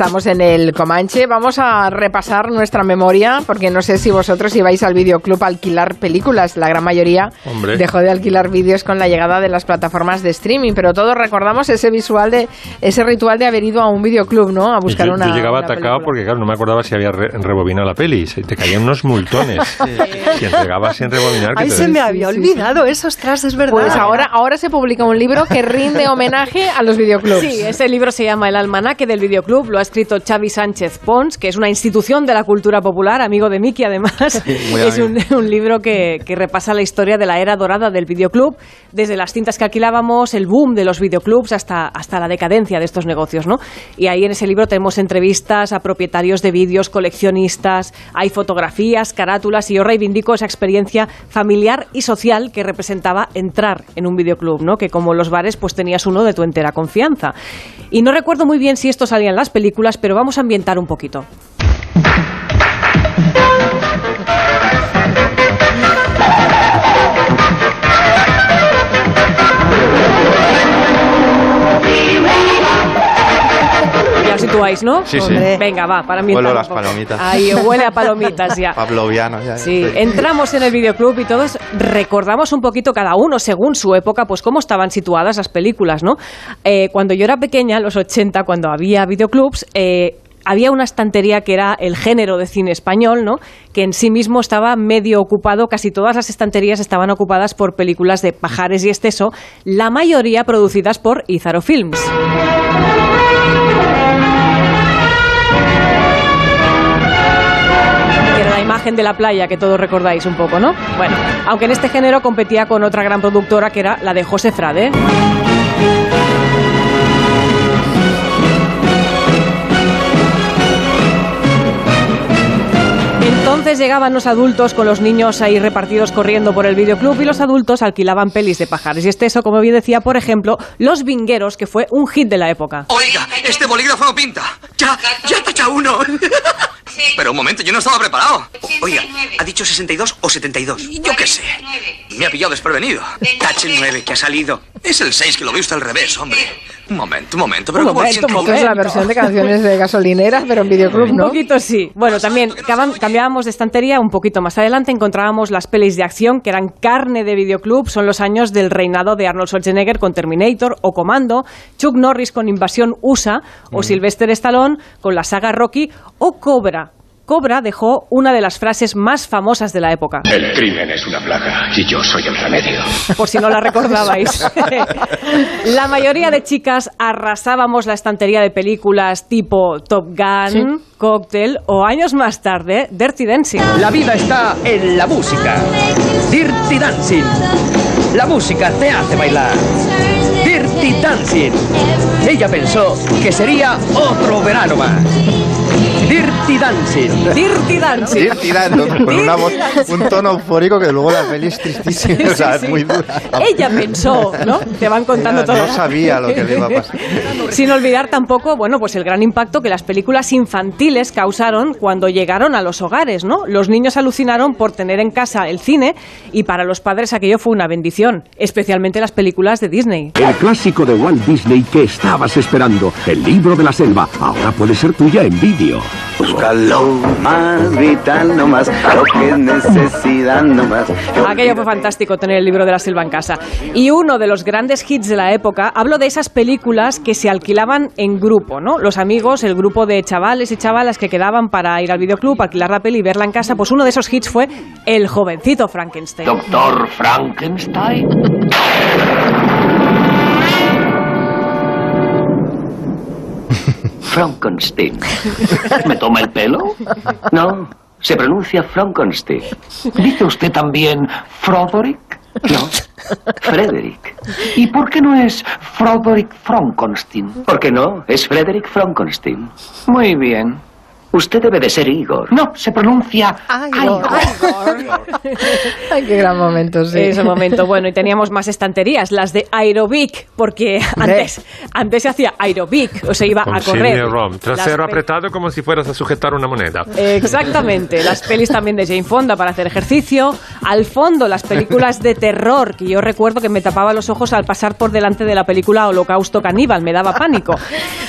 Estamos en el Comanche. Vamos a repasar nuestra memoria, porque no sé si vosotros ibais al videoclub a alquilar películas. La gran mayoría Hombre. dejó de alquilar vídeos con la llegada de las plataformas de streaming, pero todos recordamos ese visual de ese ritual de haber ido a un videoclub, ¿no? A buscar yo, una. yo llegaba una atacado película. porque, claro, no me acordaba si había re- rebobinado la peli. Se- te caían unos multones. [LAUGHS] Si entregabas sin rebobinar, Ay, se me había olvidado eso, ostras, es verdad. Pues ahora, ahora se publica un libro que rinde homenaje a los videoclubs. Sí, ese libro se llama El almanaque del videoclub, lo ha escrito Xavi Sánchez Pons, que es una institución de la cultura popular, amigo de Miki además. es un, un libro que, que repasa la historia de la era dorada del videoclub, desde las cintas que alquilábamos, el boom de los videoclubs, hasta, hasta la decadencia de estos negocios. ¿no? Y ahí en ese libro tenemos entrevistas a propietarios de vídeos, coleccionistas, hay fotografías, carátulas, y yo reivindico esa experiencia familiar y social que representaba entrar en un videoclub, ¿no? que como los bares pues tenías uno de tu entera confianza. Y no recuerdo muy bien si esto salía en las películas, pero vamos a ambientar un poquito. Situáis, ¿no? Sí, sí. Venga, va, para ambientar Huelo las palomitas. Ahí huele a palomitas ya. [LAUGHS] Pavloviano, ya. Sí, entramos en el videoclub y todos recordamos un poquito cada uno, según su época, pues cómo estaban situadas las películas, ¿no? Eh, cuando yo era pequeña, en los 80, cuando había videoclubs, eh, había una estantería que era el género de cine español, ¿no? Que en sí mismo estaba medio ocupado, casi todas las estanterías estaban ocupadas por películas de Pajares y Esteso, la mayoría producidas por Izaro Films. Imagen de la playa que todos recordáis un poco, ¿no? Bueno, aunque en este género competía con otra gran productora que era la de José Frade. Entonces llegaban los adultos con los niños ahí repartidos corriendo por el videoclub y los adultos alquilaban pelis de pajares. Y este eso, como bien decía, por ejemplo, Los Vingueros, que fue un hit de la época. Oiga, este bolígrafo no pinta. Ya, ya tacha uno. [LAUGHS] Pero un momento, yo no estaba preparado. Oiga, ¿ha dicho 62 o 72? Yo qué sé. Me ha pillado desprevenido. Tache el 9 que ha salido. Es el 6 que lo ve usted al revés, hombre. Un momento, un momento, pero Un ¿cómo momento, siento- porque es la versión de canciones de gasolineras, pero en videoclub, Un ¿no? poquito sí. Bueno, también cam- cambiábamos de estantería un poquito más adelante, encontrábamos las pelis de acción que eran carne de videoclub, son los años del reinado de Arnold Schwarzenegger con Terminator o Comando, Chuck Norris con Invasión USA o Sylvester Stallone con la saga Rocky o Cobra. Cobra dejó una de las frases más famosas de la época. El crimen es una plaga y yo soy el remedio. [LAUGHS] por si no la [LAUGHS] recordabais. [LAUGHS] la mayoría de chicas arrasábamos la estantería de películas tipo Top Gun, Cocktail o años más tarde Dirty Dancing. La vida está en la música. Dirty Dancing. La música te hace bailar. Dirty Dancing. Ella pensó que sería otro verano más. Dirty Dancing. Dirty Dancing. Dirty Dancing, con una voz, un tono eufórico que luego la peli es tristísima, o sea, es muy dura. Ella pensó, ¿no? Te van contando Ella todo. no sabía lo que le iba a pasar. Sin olvidar tampoco, bueno, pues el gran impacto que las películas infantiles causaron cuando llegaron a los hogares, ¿no? Los niños alucinaron por tener en casa el cine y para los padres aquello fue una bendición, especialmente las películas de Disney. El clásico de Walt Disney que estabas esperando, el libro de la selva, ahora puede ser tuya en vídeo. Búscalo más vital, no más lo que es necesidad, no más. Aquello fue fantástico tener el libro de la selva en casa. Y uno de los grandes hits de la época, hablo de esas películas que se alquilaban en grupo, ¿no? Los amigos, el grupo de chavales y chavalas que quedaban para ir al videoclub, alquilar la peli y verla en casa, pues uno de esos hits fue El jovencito Frankenstein. Doctor Frankenstein. Frankenstein. ¿Me toma el pelo? No, se pronuncia Frankenstein. ¿Dice usted también Froderick? No, Frederick. ¿Y por qué no es Froderick Frankenstein? ¿Por qué no? Es Frederick Frankenstein. Muy bien. Usted debe de ser Igor. No, se pronuncia Igor. [LAUGHS] Ay, qué gran momento, sí. Ese momento, bueno, y teníamos más estanterías, las de aerobic, porque antes, antes se hacía aerobic, o se iba Con a correr. Las Trasero pe- apretado como si fueras a sujetar una moneda. Exactamente, las pelis también de Jane Fonda para hacer ejercicio. Al fondo, las películas de terror, que yo recuerdo que me tapaba los ojos al pasar por delante de la película Holocausto Caníbal, me daba pánico.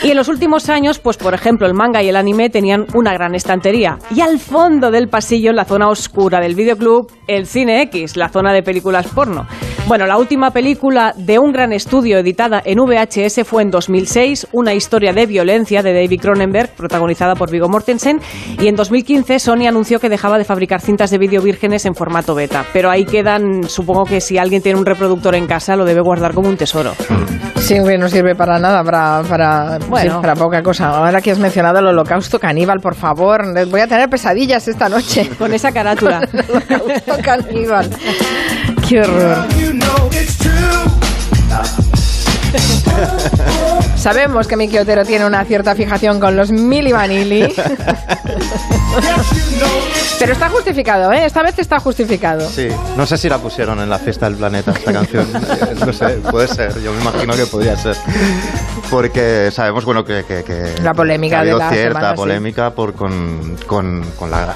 Y en los últimos años, pues por ejemplo, el manga y el anime tenían una gran estantería. Y al fondo del pasillo, en la zona oscura del videoclub, el Cine X, la zona de películas porno. Bueno, la última película de un gran estudio editada en VHS fue en 2006, una historia de violencia de David Cronenberg, protagonizada por Viggo Mortensen, y en 2015 Sony anunció que dejaba de fabricar cintas de vídeo vírgenes en formato beta. Pero ahí quedan, supongo que si alguien tiene un reproductor en casa lo debe guardar como un tesoro. Sí, no sirve para nada, para, para, Bueno. sí, para poca cosa. Ahora que has mencionado el holocausto caníbal, por favor, voy a tener pesadillas esta noche. Con esa carátula. [LAUGHS] holocausto caníbal. Qué horror. [LAUGHS] Sabemos que Miki Otero tiene una cierta fijación con los Mili Vanilli. [LAUGHS] Pero está justificado, ¿eh? Esta vez está justificado. Sí, no sé si la pusieron en la fiesta del planeta esta canción. [LAUGHS] No sé, puede ser. Yo me imagino que podría ser. Porque sabemos, bueno, que, que- que- La polémica que ha habido de la cierta semana, sí. polémica por con, con, con la,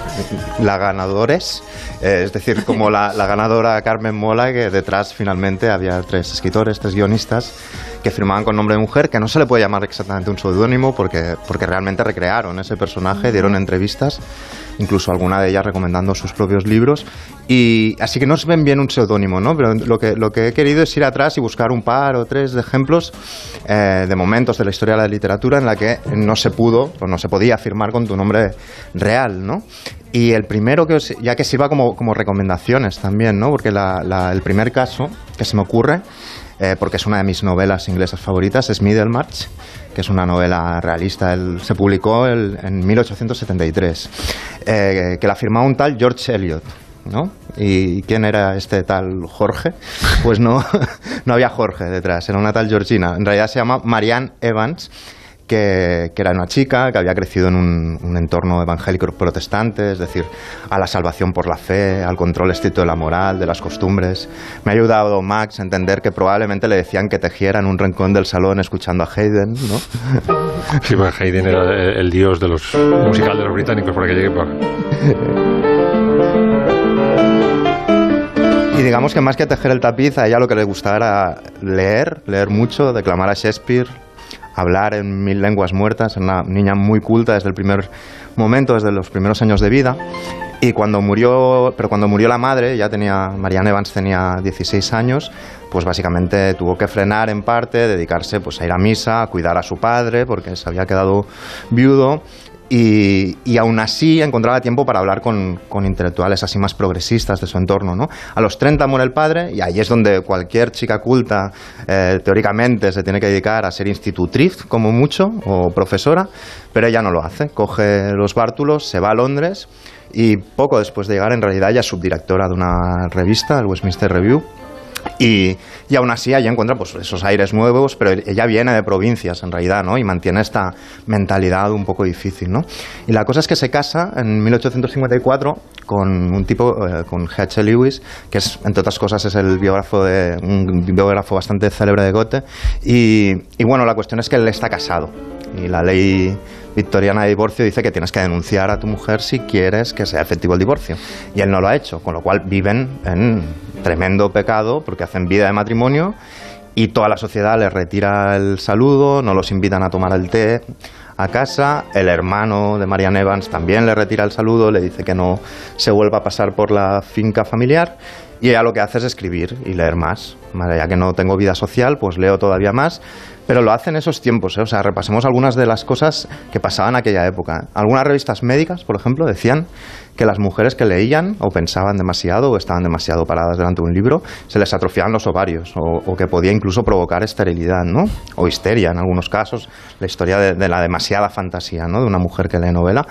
la ganadores. Eh, es decir, como la, la ganadora Carmen Mola, que detrás finalmente había tres escritores, tres guionistas que firmaban con nombre de mujer, que no se le puede llamar exactamente un seudónimo porque, porque realmente recrearon ese personaje, dieron entrevistas, incluso alguna de ellas recomendando sus propios libros. Y así que no se ven bien un seudónimo, ¿no? Pero lo que, lo que he querido es ir atrás y buscar un par o tres de ejemplos eh, de momentos de la historia de la literatura en la que no se pudo o no se podía firmar con tu nombre real, ¿no? Y el primero, que os- ya que sirva como, como recomendaciones también, ¿no? Porque la- la- el primer caso que se me ocurre, eh, porque es una de mis novelas inglesas favoritas, es Middlemarch, que es una novela realista. Se publicó el- en 1873, eh, que la firmaba un tal George Eliot. ¿No? ¿Y quién era este tal Jorge? Pues no, [LAUGHS] no había Jorge detrás, era una tal Georgina. En realidad se llama Marianne Evans, que, que era una chica que había crecido en un, un entorno evangélico protestante, es decir, a la salvación por la fe, al control estricto de la moral, de las costumbres. Me ha ayudado Max a entender que probablemente le decían que tejiera en un rincón del salón escuchando a Haydn, ¿no? Sí, pues Haydn era el, el dios de los musical de los británicos por aquella época. Y digamos que más que tejer el tapiz, a ella lo que le gustaba era leer, leer mucho, declamar a Shakespeare, hablar en mil lenguas muertas, era una niña muy culta desde el primer momento, desde los primeros años de vida. Y cuando murió, pero cuando murió la madre, ya tenía, Marianne Evans tenía 16 años, pues básicamente tuvo que frenar en parte, dedicarse pues a ir a misa, a cuidar a su padre, porque se había quedado viudo. Y, y aún así encontraba tiempo para hablar con, con intelectuales así más progresistas de su entorno. ¿no? A los 30 muere el padre y ahí es donde cualquier chica culta eh, teóricamente se tiene que dedicar a ser institutriz como mucho o profesora, pero ella no lo hace. Coge los bártulos, se va a Londres y poco después de llegar en realidad ella es subdirectora de una revista, el Westminster Review, y, y aún así allí encuentra pues, esos aires nuevos, pero ella viene de provincias en realidad, ¿no? Y mantiene esta mentalidad un poco difícil, ¿no? Y la cosa es que se casa en 1854 con un tipo, eh, con H. Lewis, que es, entre otras cosas, es el biógrafo de, un biógrafo bastante célebre de Goethe. Y, y bueno, la cuestión es que él está casado. Y la ley victoriana de divorcio dice que tienes que denunciar a tu mujer si quieres que sea efectivo el divorcio. Y él no lo ha hecho, con lo cual viven en tremendo pecado porque hacen vida de matrimonio y toda la sociedad les retira el saludo, no los invitan a tomar el té a casa, el hermano de Marian Evans también le retira el saludo, le dice que no se vuelva a pasar por la finca familiar y ella lo que hace es escribir y leer más. Ya que no tengo vida social, pues leo todavía más, pero lo hace en esos tiempos, ¿eh? o sea, repasemos algunas de las cosas que pasaban en aquella época. Algunas revistas médicas, por ejemplo, decían que las mujeres que leían o pensaban demasiado o estaban demasiado paradas delante de un libro, se les atrofiaban los ovarios o, que podía incluso provocar esterilidad, ¿no? O histeria en algunos casos, la historia de, de la demasiada fantasía, ¿no? De una mujer que lee novela.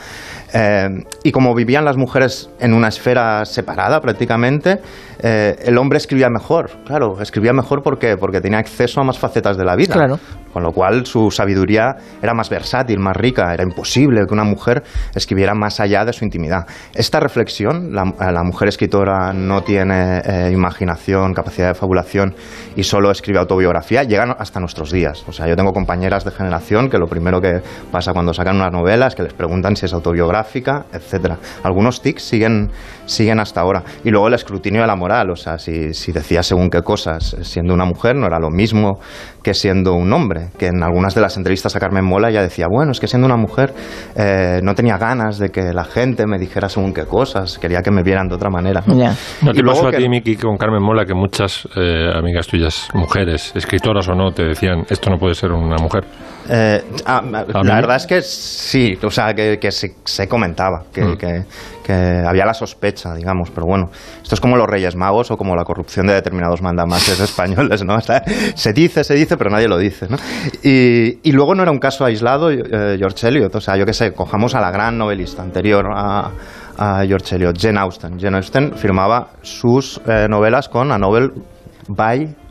Eh, y como vivían las mujeres en una esfera separada prácticamente, eh, el hombre escribía mejor, claro, escribía mejor porque, porque tenía acceso a más facetas de la vida. Claro. Con lo cual su sabiduría era más versátil, más rica. Era imposible que una mujer escribiera más allá de su intimidad. Esta reflexión, la, la mujer escritora no tiene eh, imaginación, capacidad de fabulación y solo escribe autobiografía, llegan hasta nuestros días. O sea, yo tengo compañeras de generación que lo primero que pasa cuando sacan una novela es que les preguntan si es autobiográfica, etcétera. Algunos tics siguen, siguen hasta ahora. Y luego el escrutinio de la moral, o sea, si, si decía según qué cosas siendo una mujer no era lo mismo que siendo un hombre. que, en algunas de las entrevistas a Carmen Mola ella decía, bueno, es que siendo una mujer eh, no tenía ganas de que la gente me dijera según qué cosas, quería que me vieran de otra manera. ¿no? ¿No te Y pasó a que- ti, Miki, con Carmen Mola, que muchas eh, amigas tuyas, mujeres, escritoras o no, te decían, esto no puede ser una mujer? Eh, ah, mí? la verdad es que sí, o sea, que, que se, se comentaba, que, Mm. que- que había la sospecha, digamos, pero bueno, esto es como los Reyes Magos o como la corrupción de determinados mandamases [LAUGHS] españoles, ¿no? O sea, se dice, se dice, pero nadie lo dice, ¿no? Y, luego no era un caso aislado, eh, George Eliot, o sea, yo qué sé, cojamos a la gran novelista anterior a, a George Eliot, Jane Austen. Jane Austen firmaba sus eh, novelas con A Novel by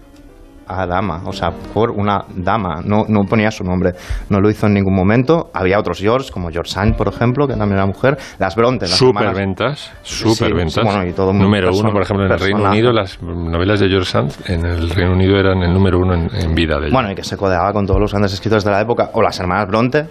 a dama, o sea, por una dama, no, no ponía su nombre, no lo hizo en ningún momento. Había otros George, como George Sand, por ejemplo, que también era mujer, las Bronte, las hermanas- Superventas, Sí, superventas. bueno, y todo número persona- uno, por ejemplo, en el Reino. Unido, las novelas de George Sand en el Reino Unido eran el número uno en, en vida de ella. Bueno, y que se codeaba con todos los grandes escritores de la época, o las hermanas Bronte,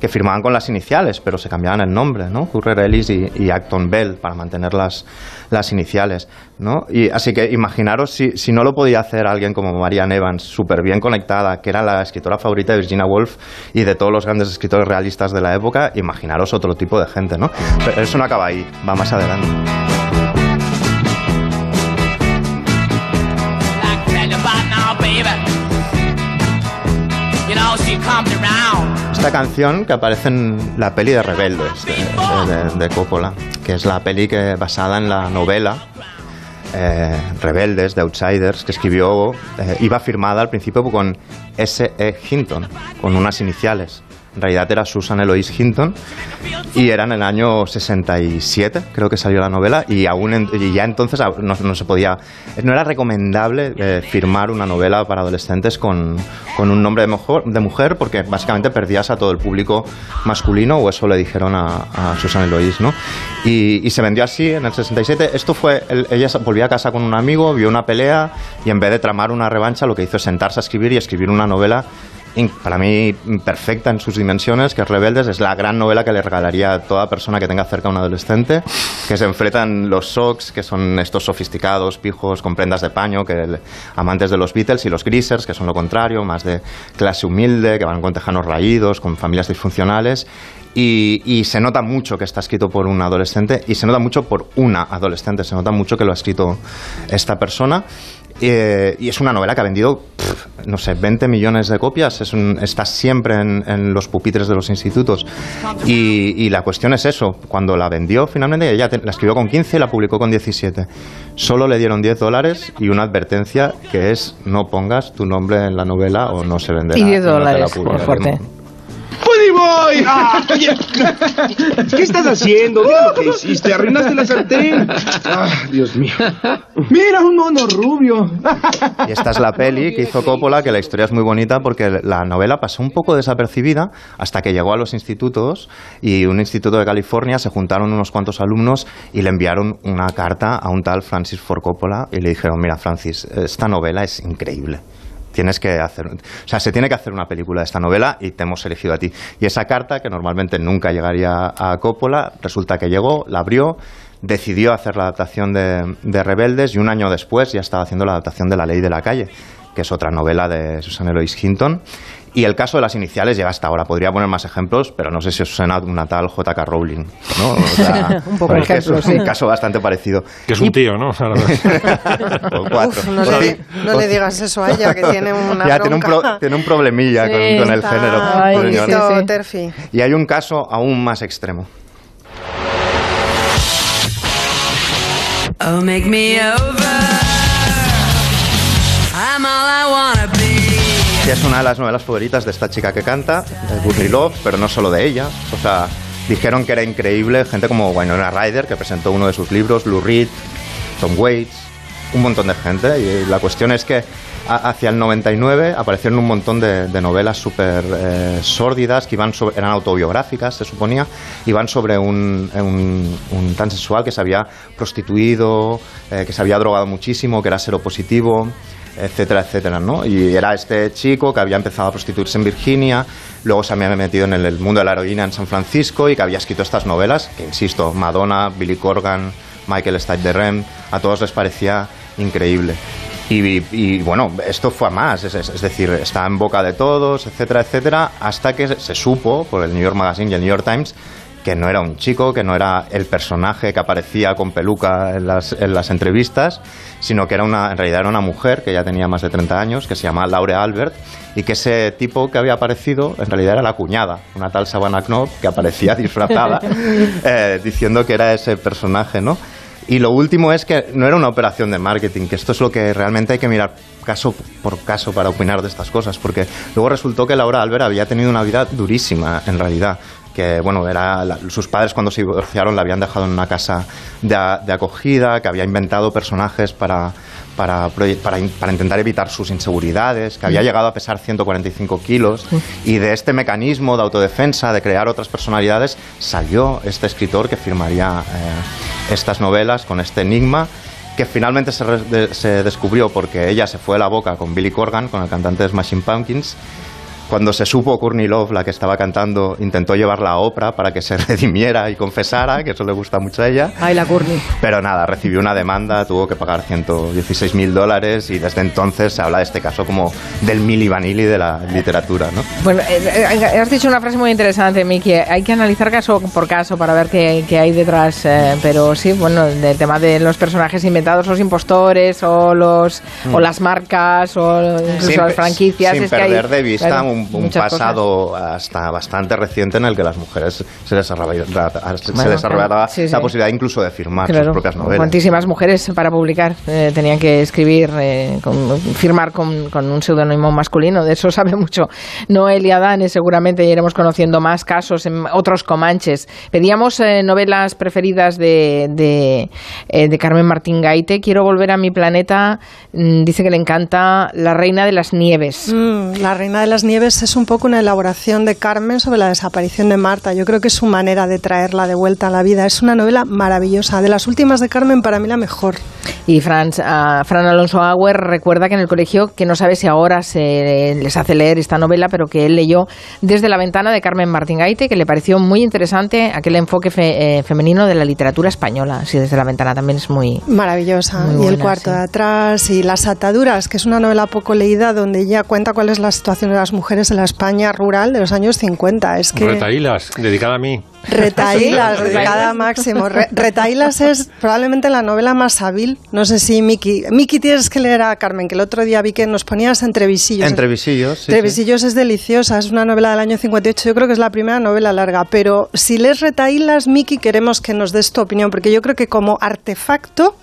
que firmaban con las iniciales, pero se cambiaban el nombre, ¿no? Currer Ellis y, Acton Bell, para mantener las, las iniciales, ¿no? Y así que imaginaros si, si no lo podía hacer alguien como Marianne Evans, súper bien conectada, que era la escritora favorita de Virginia Woolf y de todos los grandes escritores realistas de la época, imaginaros otro tipo de gente, ¿no? Pero eso no acaba ahí, va más adelante. Esta canción que aparece en la peli de Rebeldes de, Coppola, que es la peli que basada en la novela eh, Rebeldes de Outsiders que escribió, eh, iba firmada al principio con S.E. Hinton, con unas iniciales. En realidad era Susan Eloise Hinton y era en el año 67, creo que salió la novela, y aún ya entonces no, se podía, no era recomendable eh, firmar una novela para adolescentes con, con un nombre de, mujer porque básicamente perdías a todo el público masculino, o eso le dijeron a, Susan Eloise, ¿no? Y, se vendió así en el 67. Esto fue, el- ella volvió a casa con un amigo, vio una pelea y en vez de tramar una revancha, lo que hizo es sentarse a escribir y escribir una novela para mí perfecta en sus dimensiones, que es Rebeldes, es la gran novela que le regalaría a toda persona que tenga cerca a un adolescente, que se enfrentan los Sox, que son estos sofisticados, pijos con prendas de paño, que el- amantes de los Beatles, y los Greasers, que son lo contrario, más de clase humilde, que van con tejanos raídos, con familias disfuncionales. Y, y se nota mucho que está escrito por un adolescente y se nota mucho por una adolescente, se nota mucho que lo ha escrito esta persona. Eh, y es una novela que ha vendido, pff, no sé, 20 millones de copias. Es un- está siempre en, en los pupitres de los institutos. Y, y la cuestión es eso. Cuando la vendió, finalmente, ella te- la escribió con 15 y la publicó con 17. Solo le dieron 10 dólares y una advertencia que es no pongas tu nombre en la novela o no se venderá. Y 10 no te la dólares, muy publicaremos". fuerte. ¡Ah, oye! ¿Qué estás haciendo? Mira lo que hiciste. Arruinaste la sartén. ¡Ah, Dios mío! ¡Mira, un mono rubio! Y esta es la peli que hizo Coppola, que la historia es muy bonita porque la novela pasó un poco desapercibida hasta que llegó a los institutos y un instituto de California se juntaron unos cuantos alumnos y le enviaron una carta a un tal Francis Ford Coppola y le dijeron, mira Francis, esta novela es increíble. Tienes que hacer, o sea, se tiene que hacer una película de esta novela y te hemos elegido a ti. Y esa carta, que normalmente nunca llegaría a Coppola, resulta que llegó, la abrió, decidió hacer la adaptación de, de Rebeldes y un año después ya estaba haciendo la adaptación de La Ley de la Calle, que es otra novela de Susan Eloise Hinton. Y el caso de las iniciales llega hasta ahora. Podría poner más ejemplos, pero no sé si os suena una tal J.K. Rowling. ¿no? O sea, [LAUGHS] Un poco ejemplo, sí. un caso bastante parecido. Que es un tío, ¿no? [LAUGHS] O cuatro. Uf, no, O le, no le digas eso a ella, que tiene una ya tiene un, pro- tiene un problemilla con, Sí, con el está género. terfi. Y hay un caso aún más extremo. Oh, make me over. Es una de las novelas favoritas de esta chica que canta, de Courtney Love, pero no solo de ella. O sea, dijeron que era increíble gente como Winona Ryder, que presentó uno de sus libros, Lou Reed, Tom Waits, un montón de gente. Y la cuestión es que hacia el 99 aparecieron un montón de, de novelas súper eh, sórdidas que iban sobre- eran autobiográficas, se suponía, iban sobre un, un, un transexual que se había prostituido, eh, que se había drogado muchísimo, que era seropositivo etcétera, etcétera, ¿no? Y era este chico que había empezado a prostituirse en Virginia, luego se había metido en el mundo de la heroína en San Francisco y que había escrito estas novelas, que insisto, Madonna, Billy Corgan, Michael Stipe de Rem, a todos les parecía increíble. Y, bueno, esto fue a más, es- es decir, está en boca de todos, etcétera, etcétera, hasta que se supo por el New York Magazine y el New York Times que no era un chico, que no era el personaje que aparecía con peluca en las, en las entrevistas, sino que era una, en realidad era una mujer que ya tenía más de 30 años, que se llamaba Laura Albert, y que ese tipo que había aparecido en realidad era la cuñada, una tal Savannah Knopf que aparecía [LAUGHS] disfrazada [LAUGHS] eh, diciendo que era ese personaje, ¿no? Y lo último es que no era una operación de marketing, que esto es lo que realmente hay que mirar caso por caso para opinar de estas cosas, porque luego resultó que Laura Albert había tenido una vida durísima, en realidad. Que, bueno, era la- sus padres cuando se divorciaron la habían dejado en una casa de, de acogida, que había inventado personajes para, para, para in- para intentar evitar sus inseguridades, que había llegado a pesar 145 kilos, y de este mecanismo de autodefensa, de crear otras personalidades, salió este escritor que firmaría eh, estas novelas con este enigma que finalmente se, re- de- se descubrió porque ella se fue a la boca con Billy Corgan, con el cantante de Smashing Pumpkins. Cuando se supo Courtney Love, la que estaba cantando, intentó llevarla a Oprah para que se [LAUGHS] redimiera y confesara, que eso le gusta mucho a ella. Ay, la Courtney. Pero nada, recibió una demanda, tuvo que pagar 116 mil dólares y desde entonces se habla de este caso como del Milli Vanilli de la literatura, ¿no? Bueno, eh, eh, has dicho una frase muy interesante, Miki. Hay que analizar caso por caso para ver qué, qué hay detrás. eh, pero sí, bueno, del tema de los personajes inventados, los impostores o los o Mm. las marcas o incluso Sin las franquicias. Sin es que hay, perder de vista claro, un, un cosas. pasado hasta bastante reciente en el que las mujeres se desarrollaba, se Bueno, desarrollaba claro, sí, sí. la posibilidad incluso de firmar Claro, sus propias novelas. Cuantísimas mujeres para publicar eh, tenían que escribir, eh, con- firmar con, con un seudónimo masculino. De eso sabe mucho Noelia Dane. Seguramente iremos conociendo más casos en otros comanches. Pedíamos eh, novelas preferidas de, de, eh, de Carmen Martín Gaite. Quiero volver a mi planeta. Mm, dice que le encanta La Reina de las Nieves. Mm, la Reina de las Nieves es un poco una elaboración de Carmen sobre la desaparición de Marta. Yo creo que es su manera de traerla de vuelta a la vida. Es una novela maravillosa. De las últimas de Carmen, para mí la mejor. Y Franz, Fran Alonso Auer recuerda que en el colegio, que no sabe si ahora se les hace leer esta novela, pero que él leyó desde la ventana de Carmen Martín Gaite, que le pareció muy interesante aquel enfoque fe- eh, femenino de la literatura española. Sí, desde la ventana también es muy... Maravillosa. Muy y el cuarto sí. de atrás y Las ataduras, que es una novela poco leída donde ella cuenta cuál es la situación de las mujeres en la España rural de los años 50. Es que Retaílas, dedicada a mí. Retaílas, ¿Sí? [LAUGHS] dedicada a Máximo. Re- Retaílas es probablemente la novela más hábil. No sé si Miki. Miki tienes que leer a Carmen, que el otro día vi que nos ponías entrevisillos. Entrevisillos, sí, sí. Entrevisillos es deliciosa, es una novela del año 58. Yo creo que es la primera novela larga. Pero si lees Retaílas, Miki, queremos que nos des tu opinión, porque yo creo que como artefacto.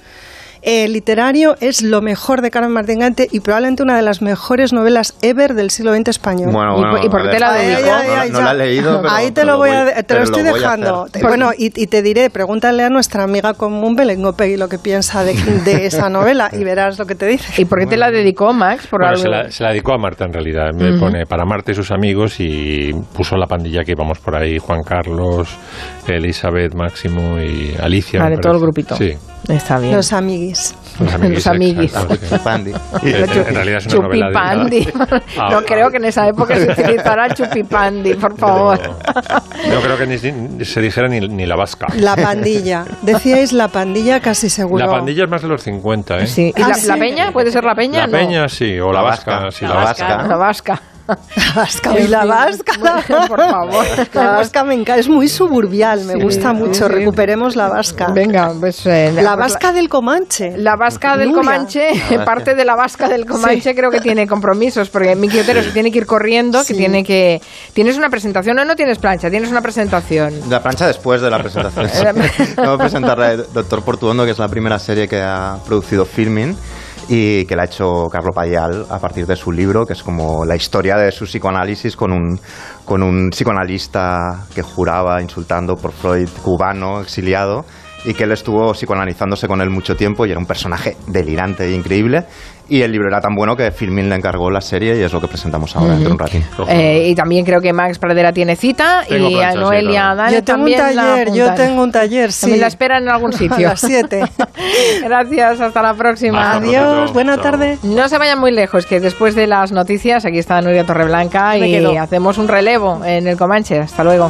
Eh, literario es lo mejor de Carmen Martín Gante y probablemente una de las mejores novelas ever del siglo XX español. Bueno, ¿Y bueno, por- y por qué te la dedicó? no, la he leído, pero, Ahí te pero lo voy a, te lo estoy dejando. Bueno, y, y te diré, pregúntale a nuestra amiga común Belén Gopegui lo que piensa de, de [LAUGHS] esa novela y verás lo que te dice. ¿Y por qué te la dedicó, Max? Por Bueno, algo- se, la, se la dedicó a Marta en realidad. Me pone para Marta y sus amigos y puso la pandilla que íbamos por ahí: Juan Carlos, Elizabeth, Máximo y Alicia. Vale, todo el grupito. Sí. Está bien. Los amiguis. Los amiguis. Los amiguis. En, realidad es una Chupipandi. dedicada a- No creo que en esa época se utilizara chupipandi, [LAUGHS] por favor. No creo que ni, ni se dijera ni, ni la vasca. La pandilla. Decíais la pandilla casi seguro. La pandilla es más de los 50, ¿eh? Sí. ¿Y Ah, la, sí. la peña? ¿Puede ser la peña? La No. peña sí, o la, La vasca, vasca. sí, La la vasca. vasca. La vasca. La vasca. Y la. [LAUGHS] Por favor. La vasca me encanta. Es muy suburbial. Me Sí, gusta sí, mucho. sí. Recuperemos la vasca. Venga, pues... eh, La pues vasca del Comanche. La vasca del Nuria. Comanche, vasca. parte de la vasca del Comanche creo que tiene compromisos, porque Miki Otero se tiene que ir corriendo, que Sí. tiene que... ¿Tienes una presentación o no tienes plancha? Tienes una presentación. La plancha después de la presentación. Voy a presentar a Doctor Portuondo, que es la primera serie que ha producido Filmin y que la ha hecho Carlo Payal a partir de su libro, que es como la historia de su psicoanálisis con un, con un psicoanalista que juraba insultando por Freud, cubano, exiliado, y que él estuvo psicoanalizándose con él mucho tiempo y era un personaje delirante e increíble. Y el libro era tan bueno que Filmin le encargó la serie y es lo que presentamos ahora dentro de un ratín. Eh, y también creo que Max Pradera tiene cita Tengo y plancha, a sí, Noelia claro. Dane Yo tengo un también la taller, yo tengo un taller, sí. También la esperan en algún [LAUGHS] sitio. A las 7. [LAUGHS] Gracias, hasta la próxima. Hasta Adiós, pronto. buena Chao. tarde. No se vayan muy lejos, que después de las noticias, aquí está Nuria Torreblanca Me y quedo. hacemos un relevo en el Comanche. Hasta luego.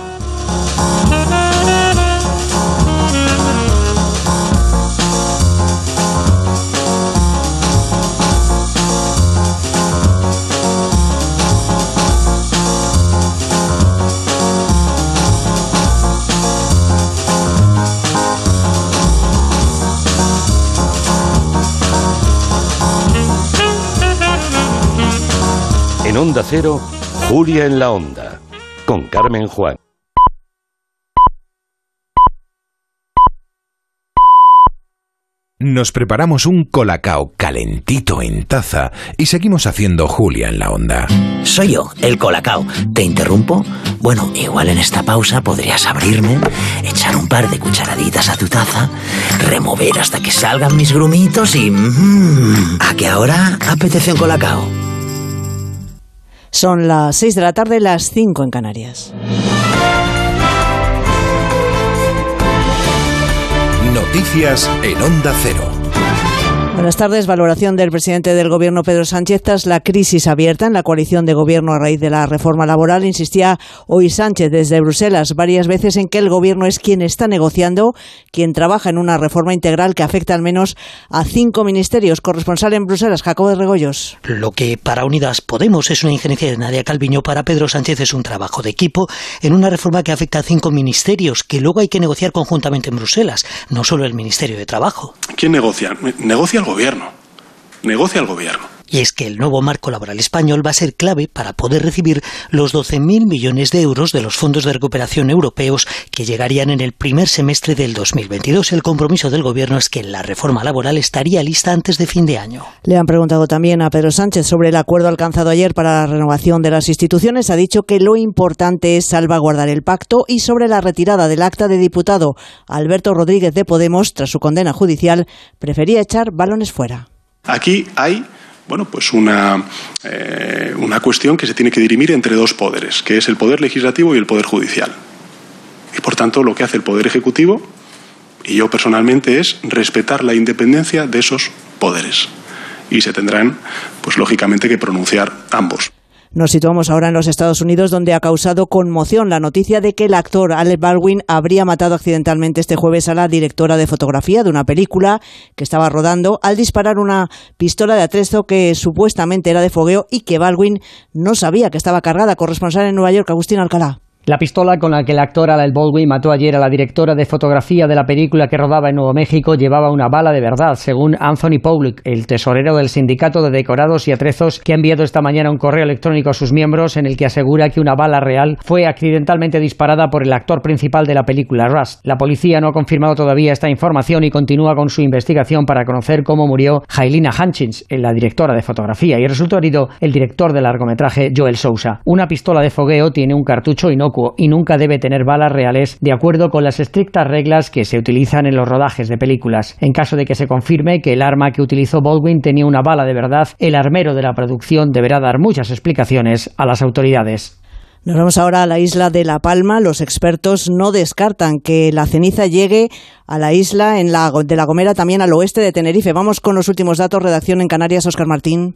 En Onda Cero, Julia en la Onda, con Carmen Juan. Nos preparamos un colacao calentito en taza y seguimos haciendo Julia en la onda. Soy yo, el Colacao. ¿Te interrumpo? Bueno, igual en esta pausa podrías abrirme, echar un par de cucharaditas a tu taza, remover hasta que salgan mis grumitos y... mmm, ¿A que ahora apetece un Colacao? Son las 6 de la tarde, las 5 en Canarias. Noticias en Onda Cero. Buenas tardes. Valoración del presidente del Gobierno, Pedro Sánchez, tras la crisis abierta en la coalición de gobierno a raíz de la reforma laboral. Insistía hoy Sánchez desde Bruselas varias veces en que el Gobierno es quien está negociando, quien trabaja en una reforma integral que afecta al menos a cinco ministerios. Corresponsal en Bruselas, Jacobo de Regoyos. Lo que para Unidas Podemos es una injerencia de Nadia Calviño, para Pedro Sánchez es un trabajo de equipo en una reforma que afecta a cinco ministerios que luego hay que negociar conjuntamente en Bruselas, no solo el Ministerio de Trabajo. ¿Quién negocia? Negocia el gobierno. Negocia el gobierno. Y es que el nuevo marco laboral español va a ser clave para poder recibir los 12.000 millones de euros de los fondos de recuperación europeos que llegarían en el primer semestre del 2022. El compromiso del Gobierno es que la reforma laboral estaría lista antes de fin de año. Le han preguntado también a Pedro Sánchez sobre el acuerdo alcanzado ayer para la renovación de las instituciones. Ha dicho que lo importante es salvaguardar el pacto y sobre la retirada del acta de diputado. Alberto Rodríguez de Podemos, tras su condena judicial, prefería echar balones fuera. Aquí hay bueno, pues una, eh, una cuestión que se tiene que dirimir entre dos poderes, que es el poder legislativo y el poder judicial. Y por tanto, lo que hace el poder ejecutivo, y yo personalmente, es respetar la independencia de esos poderes. Y se tendrán, pues lógicamente, que pronunciar ambos. Nos situamos ahora en los Estados Unidos, donde ha causado conmoción la noticia de que el actor Alec Baldwin habría matado accidentalmente este jueves a la directora de fotografía de una película que estaba rodando al disparar una pistola de atrezo que supuestamente era de fogueo y que Baldwin no sabía que estaba cargada. Corresponsal en Nueva York, Agustín Alcalá. La pistola con la que el actor Alec Baldwin mató ayer a la directora de fotografía de la película que rodaba en Nuevo México llevaba una bala de verdad, según Anthony Public, el tesorero del sindicato de decorados y atrezos, que ha enviado esta mañana un correo electrónico a sus miembros en el que asegura que una bala real fue accidentalmente disparada por el actor principal de la película, Rust. La policía no ha confirmado todavía esta información y continúa con su investigación para conocer cómo murió Jailina Hutchins, la directora de fotografía, y resultó herido el director del largometraje, Joel Sousa. Una pistola de fogueo tiene un cartucho inocuo y nunca debe tener balas reales de acuerdo con las estrictas reglas que se utilizan en los rodajes de películas. En caso de que se confirme que el arma que utilizó Baldwin tenía una bala de verdad, el armero de la producción deberá dar muchas explicaciones a las autoridades. Nos vamos ahora a la isla de La Palma. Los expertos no descartan que la ceniza llegue a la isla de La Gomera, también al oeste de Tenerife. Vamos con los últimos datos. Redacción en Canarias, Oscar Martín.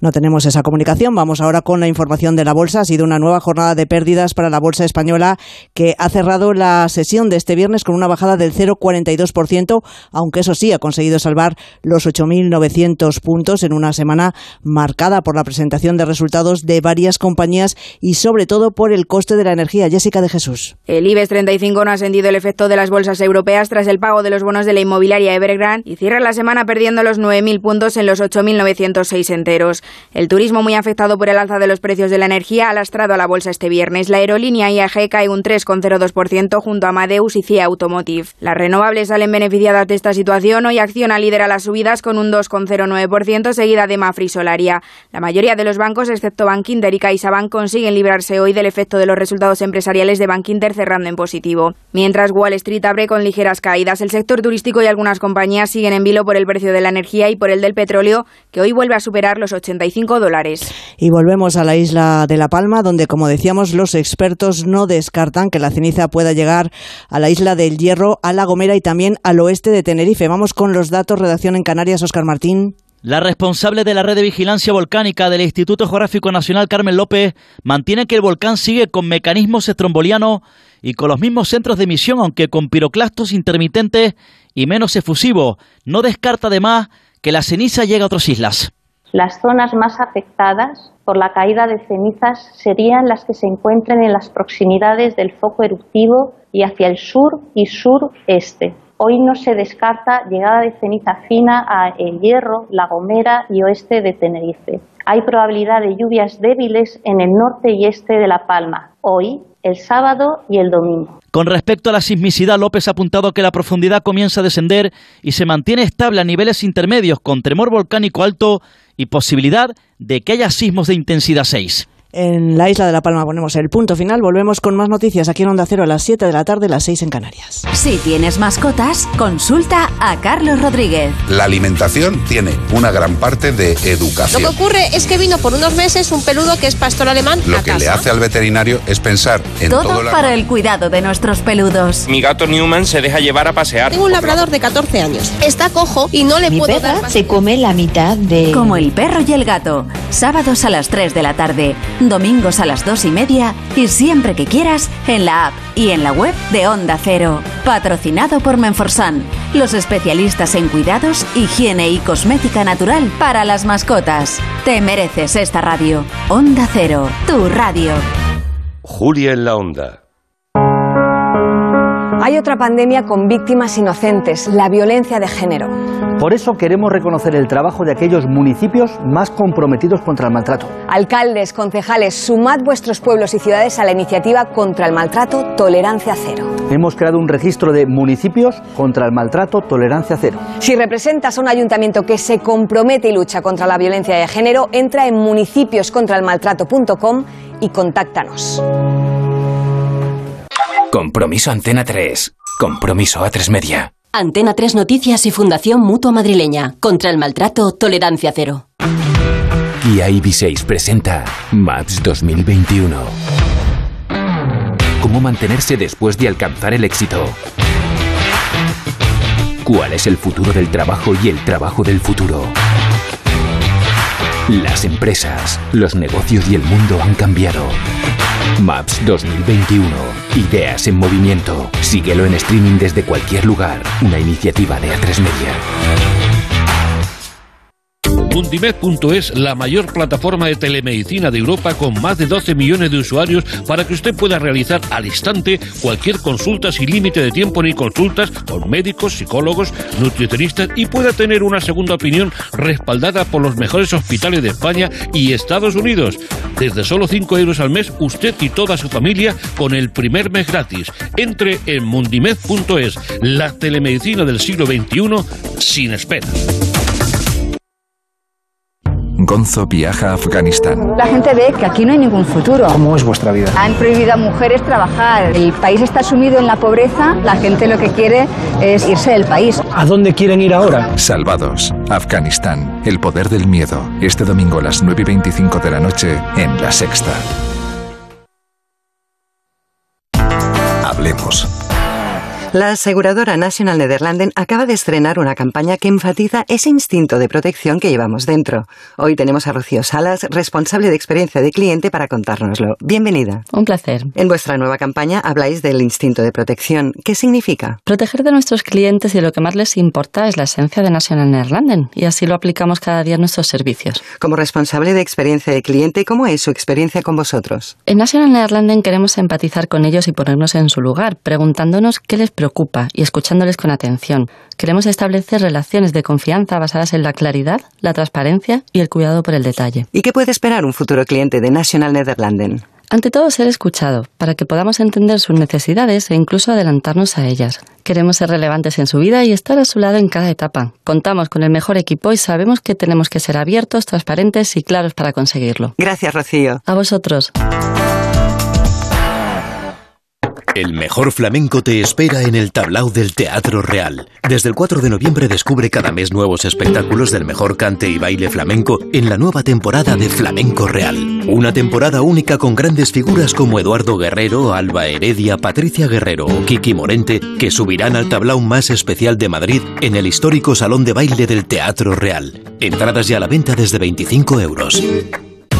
No tenemos esa comunicación. Vamos ahora con la información de la bolsa. Ha sido una nueva jornada de pérdidas para la bolsa española que ha cerrado la sesión de este viernes con una bajada del 0,42%, aunque eso sí ha conseguido salvar los 8.900 puntos en una semana marcada por la presentación de resultados de varias compañías y sobre todo por el coste de la energía. Jessica de Jesús. El IBEX 35 no ha sentido el efecto de las bolsas europeas tras el pago de los bonos de la inmobiliaria Evergrande y cierra la semana perdiendo los 9.000 puntos en los 8.906 enteros. El turismo muy afectado por el alza de los precios de la energía ha lastrado a la bolsa este viernes. La aerolínea IAG cae un 3,02% junto a Amadeus y CIA Automotive. Las renovables salen beneficiadas de esta situación. Hoy Acciona lidera las subidas con un 2,09%, seguida de Mafri Solaria. La mayoría de los bancos, excepto Bankinter y CaixaBank, consiguen librarse hoy del efecto de los resultados empresariales de Bankinter cerrando en positivo. Mientras Wall Street abre con ligeras caídas, el sector turístico y algunas compañías siguen en vilo por el precio de la energía y por el del petróleo, que hoy vuelve a superar los 80 dólares. Y volvemos a la isla de La Palma, donde, como decíamos, los expertos no descartan que la ceniza pueda llegar a la isla del Hierro, a La Gomera y también al oeste de Tenerife. Vamos con los datos. Redacción en Canarias, Oscar Martín. La responsable de la red de vigilancia volcánica del Instituto Geográfico Nacional, Carmen López, mantiene que el volcán sigue con mecanismos estrombolianos y con los mismos centros de emisión, aunque con piroclastos intermitentes y menos efusivos. No descarta además que la ceniza llegue a otras islas. Las zonas más afectadas por la caída de cenizas serían las que se encuentren en las proximidades del foco eruptivo y hacia el sur y sureste. Hoy no se descarta llegada de ceniza fina a El Hierro, La Gomera y oeste de Tenerife. Hay probabilidad de lluvias débiles en el norte y este de La Palma, hoy, el sábado y el domingo. Con respecto a la sismicidad, López ha apuntado que la profundidad comienza a descender y se mantiene estable a niveles intermedios con tremor volcánico alto y posibilidad de que haya sismos de intensidad 6. En la isla de La Palma ponemos el punto final. Volvemos con más noticias aquí en Onda Cero a las 7 de la tarde, las 6 en Canarias. Si tienes mascotas, consulta a Carlos Rodríguez. La alimentación tiene una gran parte de Lo educación. que ocurre es que vino por unos meses un peludo que es pastor alemán Lo a que casa. le hace al veterinario es pensar en Todo, todo, la- para el cuidado de nuestros peludos. Mi gato Newman se deja llevar a pasear. Tengo un labrador de 14 años. Está cojo y no le puedo dar más. se come la mitad de... Como el perro y el gato. Sábados a las 3 de la tarde, domingos a las 2 y media y siempre que quieras en la app y en la web de Onda Cero. Patrocinado por Menforsan, los especialistas en cuidados, higiene y cosmética natural para las mascotas. Te mereces esta radio. Onda Cero, tu radio. Julia en la onda. Hay otra pandemia con víctimas inocentes, la violencia de género. Por eso queremos reconocer el trabajo de aquellos municipios más comprometidos contra el maltrato. Alcaldes, concejales, sumad vuestros pueblos y ciudades a la iniciativa contra el maltrato Tolerancia Cero. Hemos creado un registro de municipios contra el maltrato Tolerancia Cero. Si representas a un ayuntamiento que se compromete y lucha contra la violencia de género, entra en municipioscontraelmaltrato.com y contáctanos. Compromiso Antena 3. Compromiso A3 Media. Antena 3 Noticias y Fundación Mutua Madrileña. Contra el maltrato, tolerancia cero. Kia EV6 presenta Maps 2021. ¿Cómo mantenerse después de alcanzar el éxito? ¿Cuál es el futuro del trabajo y el trabajo del futuro? Las empresas, los negocios y el mundo han cambiado. Maps 2021. Ideas en movimiento. Síguelo en streaming desde cualquier lugar. Una iniciativa de A3 Media. Mundimed.es, la mayor plataforma de telemedicina de Europa con más de 12 millones de usuarios para que usted pueda realizar al instante cualquier consulta sin límite de tiempo ni consultas con médicos, psicólogos, nutricionistas y pueda tener una segunda opinión respaldada por los mejores hospitales de España y Estados Unidos. Desde solo 5 euros al mes, usted y toda su familia con el primer mes gratis. Entre en mundimed.es, la telemedicina del siglo XXI sin espera. Gonzo viaja a Afganistán. La gente ve que aquí no hay ningún futuro. ¿Cómo es vuestra vida? Han prohibido a mujeres trabajar. El país está sumido en la pobreza. La gente lo que quiere es irse del país. ¿A dónde quieren ir ahora? Salvados. Afganistán. El poder del miedo. Este domingo a las 9 y 25 de la noche en La Sexta. Hablemos. La aseguradora National Nederlanden acaba de estrenar una campaña que enfatiza ese instinto de protección que llevamos dentro. Hoy tenemos a Rocío Salas, responsable de experiencia de cliente, para contárnoslo. Bienvenida. Un placer. En vuestra nueva campaña habláis del instinto de protección. ¿Qué significa? Proteger de nuestros clientes y lo que más les importa es la esencia de National Nederlanden y así lo aplicamos cada día en nuestros servicios. Como responsable de experiencia de cliente, ¿cómo es su experiencia con vosotros? En National Nederlanden queremos empatizar con ellos y ponernos en su lugar, preguntándonos qué les preocupa y escuchándoles con atención. Queremos establecer relaciones de confianza basadas en la claridad, la transparencia y el cuidado por el detalle. ¿Y qué puede esperar un futuro cliente de National Nederlanden? Ante todo, ser escuchado, para que podamos entender sus necesidades e incluso adelantarnos a ellas. Queremos ser relevantes en su vida y estar a su lado en cada etapa. Contamos con el mejor equipo y sabemos que tenemos que ser abiertos, transparentes y claros para conseguirlo. Gracias, Rocío. A vosotros. El mejor flamenco te espera en el tablao del Teatro Real. Desde el 4 de noviembre descubre cada mes nuevos espectáculos del mejor cante y baile flamenco en la nueva temporada de Flamenco Real. Una temporada única con grandes figuras como Eduardo Guerrero, Alba Heredia, Patricia Guerrero o Kiki Morente que subirán al tablao más especial de Madrid en el histórico Salón de Baile del Teatro Real. Entradas ya a la venta desde 25 euros.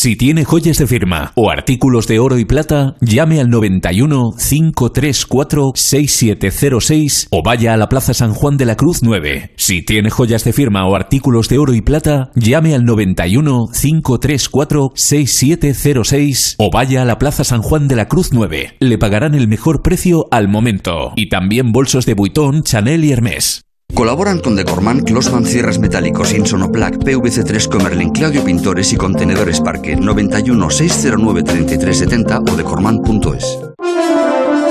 Si tiene joyas de firma o artículos de oro y plata, llame al 91 534 6706 o vaya a la Plaza San Juan de la Cruz 9. Si tiene joyas de firma o artículos de oro y plata, llame al 91 534 6706 o vaya a la Plaza San Juan de la Cruz 9. Le pagarán el mejor precio al momento. Y también bolsos de Vuitton, Chanel y Hermès. Colaboran con Decorman, Closman Cierres Metálicos, Insonoplac, PVC3 Comerlin, Claudio Pintores y Contenedores Parque 91 609 3370 o decorman.es.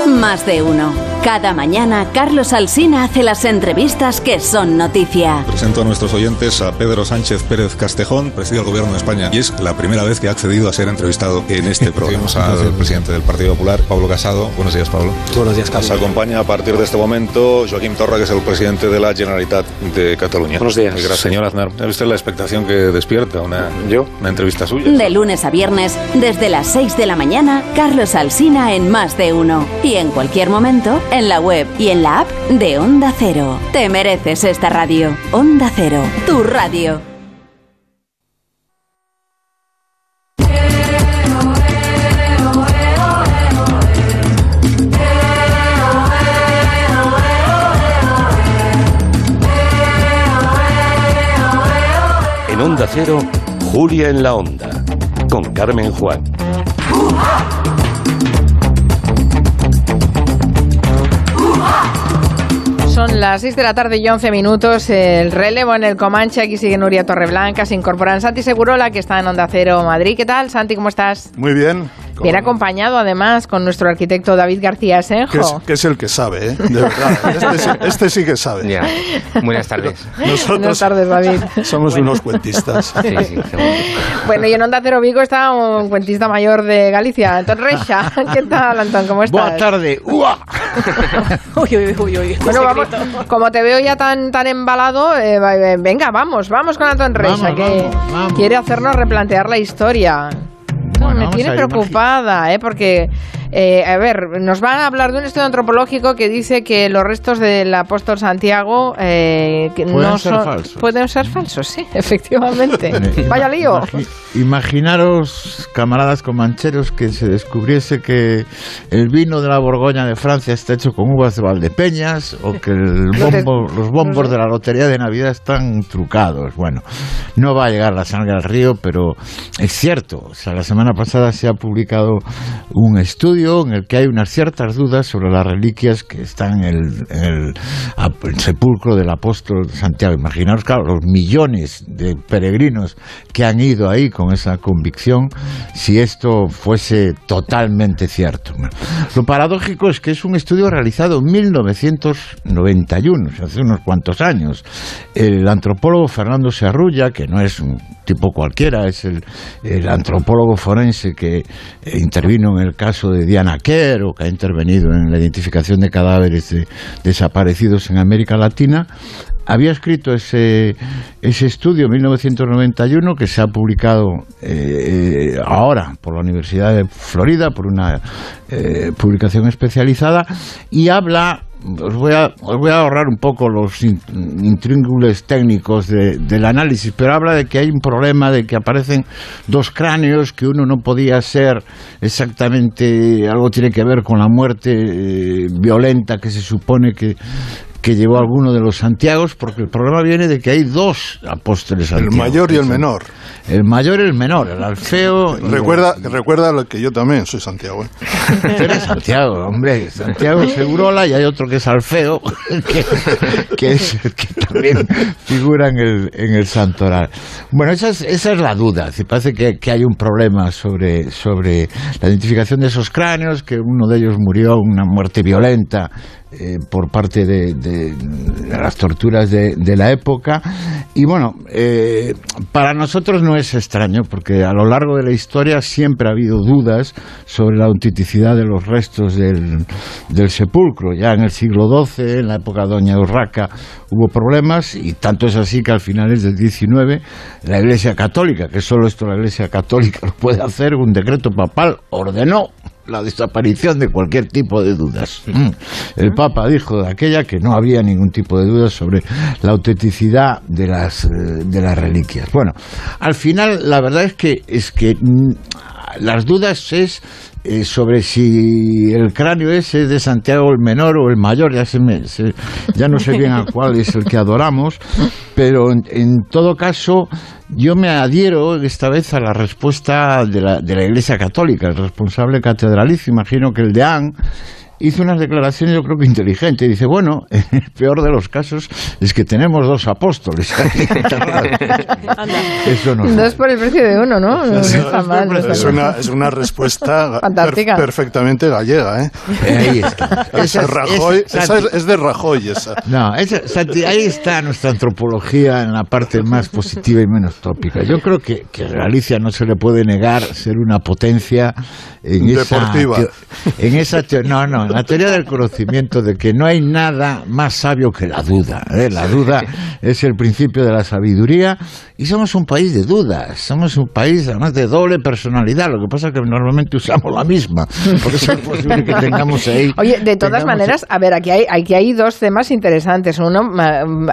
Más de uno. Cada mañana, Carlos Alsina hace las entrevistas que son noticia. Presento a nuestros oyentes a Pedro Sánchez Pérez Castejón, presidente del Gobierno de España, y es la primera vez que ha accedido a ser entrevistado en este [LAUGHS] programa. al presidente del Partido Popular, Pablo Casado. Buenos días, Pablo. Buenos días, Carlos. Nos acompaña a partir de este momento Joaquín Torra, que es el presidente de la Generalitat de Cataluña. Buenos días. Gracias, señor Aznar. ¿Ha visto la expectación que despierta una, ¿Yo? una entrevista suya? De lunes a viernes, desde las 6 de la mañana, Carlos Alsina en Más de uno. Y en cualquier momento, en la web y en la app de Onda Cero. Te mereces esta radio. Onda Cero, tu radio. En Onda Cero, Julia en la Onda, con Carmen Juan. Son las 6 de la tarde y 11 minutos. El relevo en el Comanche. Aquí sigue Nuria Torreblanca. Se incorporan Santi Segurola, que está en Onda Cero Madrid. ¿Qué tal, Santi? ¿Cómo estás? Muy bien. Bien acompañado, además, con nuestro arquitecto David García Senjo. Que es, que es el que sabe, ¿eh? De verdad. Este, sí- este sí que sabe. Ya. Buenas tardes. [LAUGHS] Nosotros Buenas tardes, David. somos unos cuentistas. Sí, sí. Bueno, y en Onda Cero Vigo está un cuentista mayor de Galicia, Antón Reixa. [LAUGHS] ¿Qué tal, Antón? ¿Cómo estás? Boa tarde. Ua. [LAUGHS] Uy, uy, uy, uy. Bueno, vamos, como te veo ya tan, tan embalado, eh, eh, venga, vamos, vamos con Antón Reixa, Vamos, que vamos, vamos. quiere hacernos replantear la historia. Bueno, me tiene preocupada, ¿eh? porque, eh, a ver, nos van a hablar de un estudio antropológico que dice que los restos del apóstol Santiago eh, que Pueden no ser son, falsos. pueden ser falsos, sí, [LAUGHS] efectivamente. Vaya lío. Imagi- imaginaros, camaradas comancheros, que se descubriese que el vino de la Borgoña de Francia está hecho con uvas de Valdepeñas o que el [LAUGHS] bombo- los bombos de la lotería de Navidad están trucados. Bueno, no va a llegar la sangre al río, pero es cierto. O sea, la semana pasada se ha publicado un estudio en el que hay unas ciertas dudas sobre las reliquias que están en el, sepulcro del apóstol Santiago. Imaginaos, claro, los millones de peregrinos que han ido ahí con esa convicción, si esto fuese totalmente cierto. Lo paradójico es que es un estudio realizado en 1991, o sea, hace unos cuantos años. El antropólogo Fernando Serrulla, que no es un tipo cualquiera, es el, el antropólogo forense que eh, intervino en el caso de Diana Kerr o que ha intervenido en la identificación de cadáveres de- desaparecidos en América Latina, había escrito ese, estudio en 1991 que se ha publicado eh, ahora por la Universidad de Florida, por una eh, publicación especializada, y habla os voy, a, os voy a ahorrar un poco los in- intríngules técnicos de- del análisis, pero habla de que hay un problema de que aparecen dos cráneos, que uno no podía ser exactamente, algo tiene que ver con la muerte eh, violenta que se supone que, que llevó alguno de los Santiagos, porque el problema viene de que hay dos apóstoles El pues mayor Santiago, y el menor. El mayor y el menor, el Alfeo. y el- Recuerda, recuerda lo que yo también soy Santiago. ¿eh? Tú eres Santiago, hombre. Santiago Segurola y hay otro que es Alfeo, [LAUGHS] que, que es el que también figura en el, en el santoral. Bueno, esa es, esa es la duda. Si parece que, que hay un problema sobre, sobre la identificación de esos cráneos, que uno de ellos murió una muerte violenta eh, por parte de, de- las torturas de, de la época. Y bueno, eh, para nosotros no es extraño, porque a lo largo de la historia siempre ha habido dudas sobre la autenticidad de los restos del, del sepulcro. Ya en el siglo XII, en la época de Doña Urraca, hubo problemas, y tanto es así que al finales del XIX, la Iglesia Católica, que solo esto la Iglesia Católica lo puede hacer, un decreto papal ordenó la desaparición de cualquier tipo de dudas. [LAUGHS] Mm. El Papa dijo de aquella que no había ningún tipo de dudas sobre la autenticidad de las, eh, de las reliquias. Bueno, al final la verdad es que, es que mm, las dudas es eh, sobre si el cráneo ese es de Santiago el menor o el mayor, ya, se me, ya no sé bien a [LAUGHS] cuál es el que adoramos, pero en, todo caso yo me adhiero esta vez a la respuesta de la, de la Iglesia Católica, el responsable catedralicio, imagino que el de Anne, hizo unas declaraciones yo creo que inteligentes. Dice, bueno, [LAUGHS] el peor de los casos es que tenemos dos apóstoles. [LAUGHS] Eso no, es por el precio de uno, ¿no? es, una, es una respuesta [LAUGHS] perfectamente gallega. ¿eh? Ahí está. Esa, es, Rajoy, esa es, de Rajoy esa. No, ahí está nuestra antropología en la parte más positiva y menos tópica. Yo creo que, que a Galicia no se le puede negar ser una potencia en Deportiva. esa... En esa no, no, la teoría del conocimiento de que no hay nada más sabio que la duda. ¿eh? La duda es el principio de la sabiduría y somos un país de dudas. Somos un país además de doble personalidad. Lo que pasa es que normalmente usamos la misma. Por eso es posible que tengamos ahí. [LAUGHS] Oye, de todas maneras, a ver, aquí hay, aquí hay dos temas interesantes. Uno,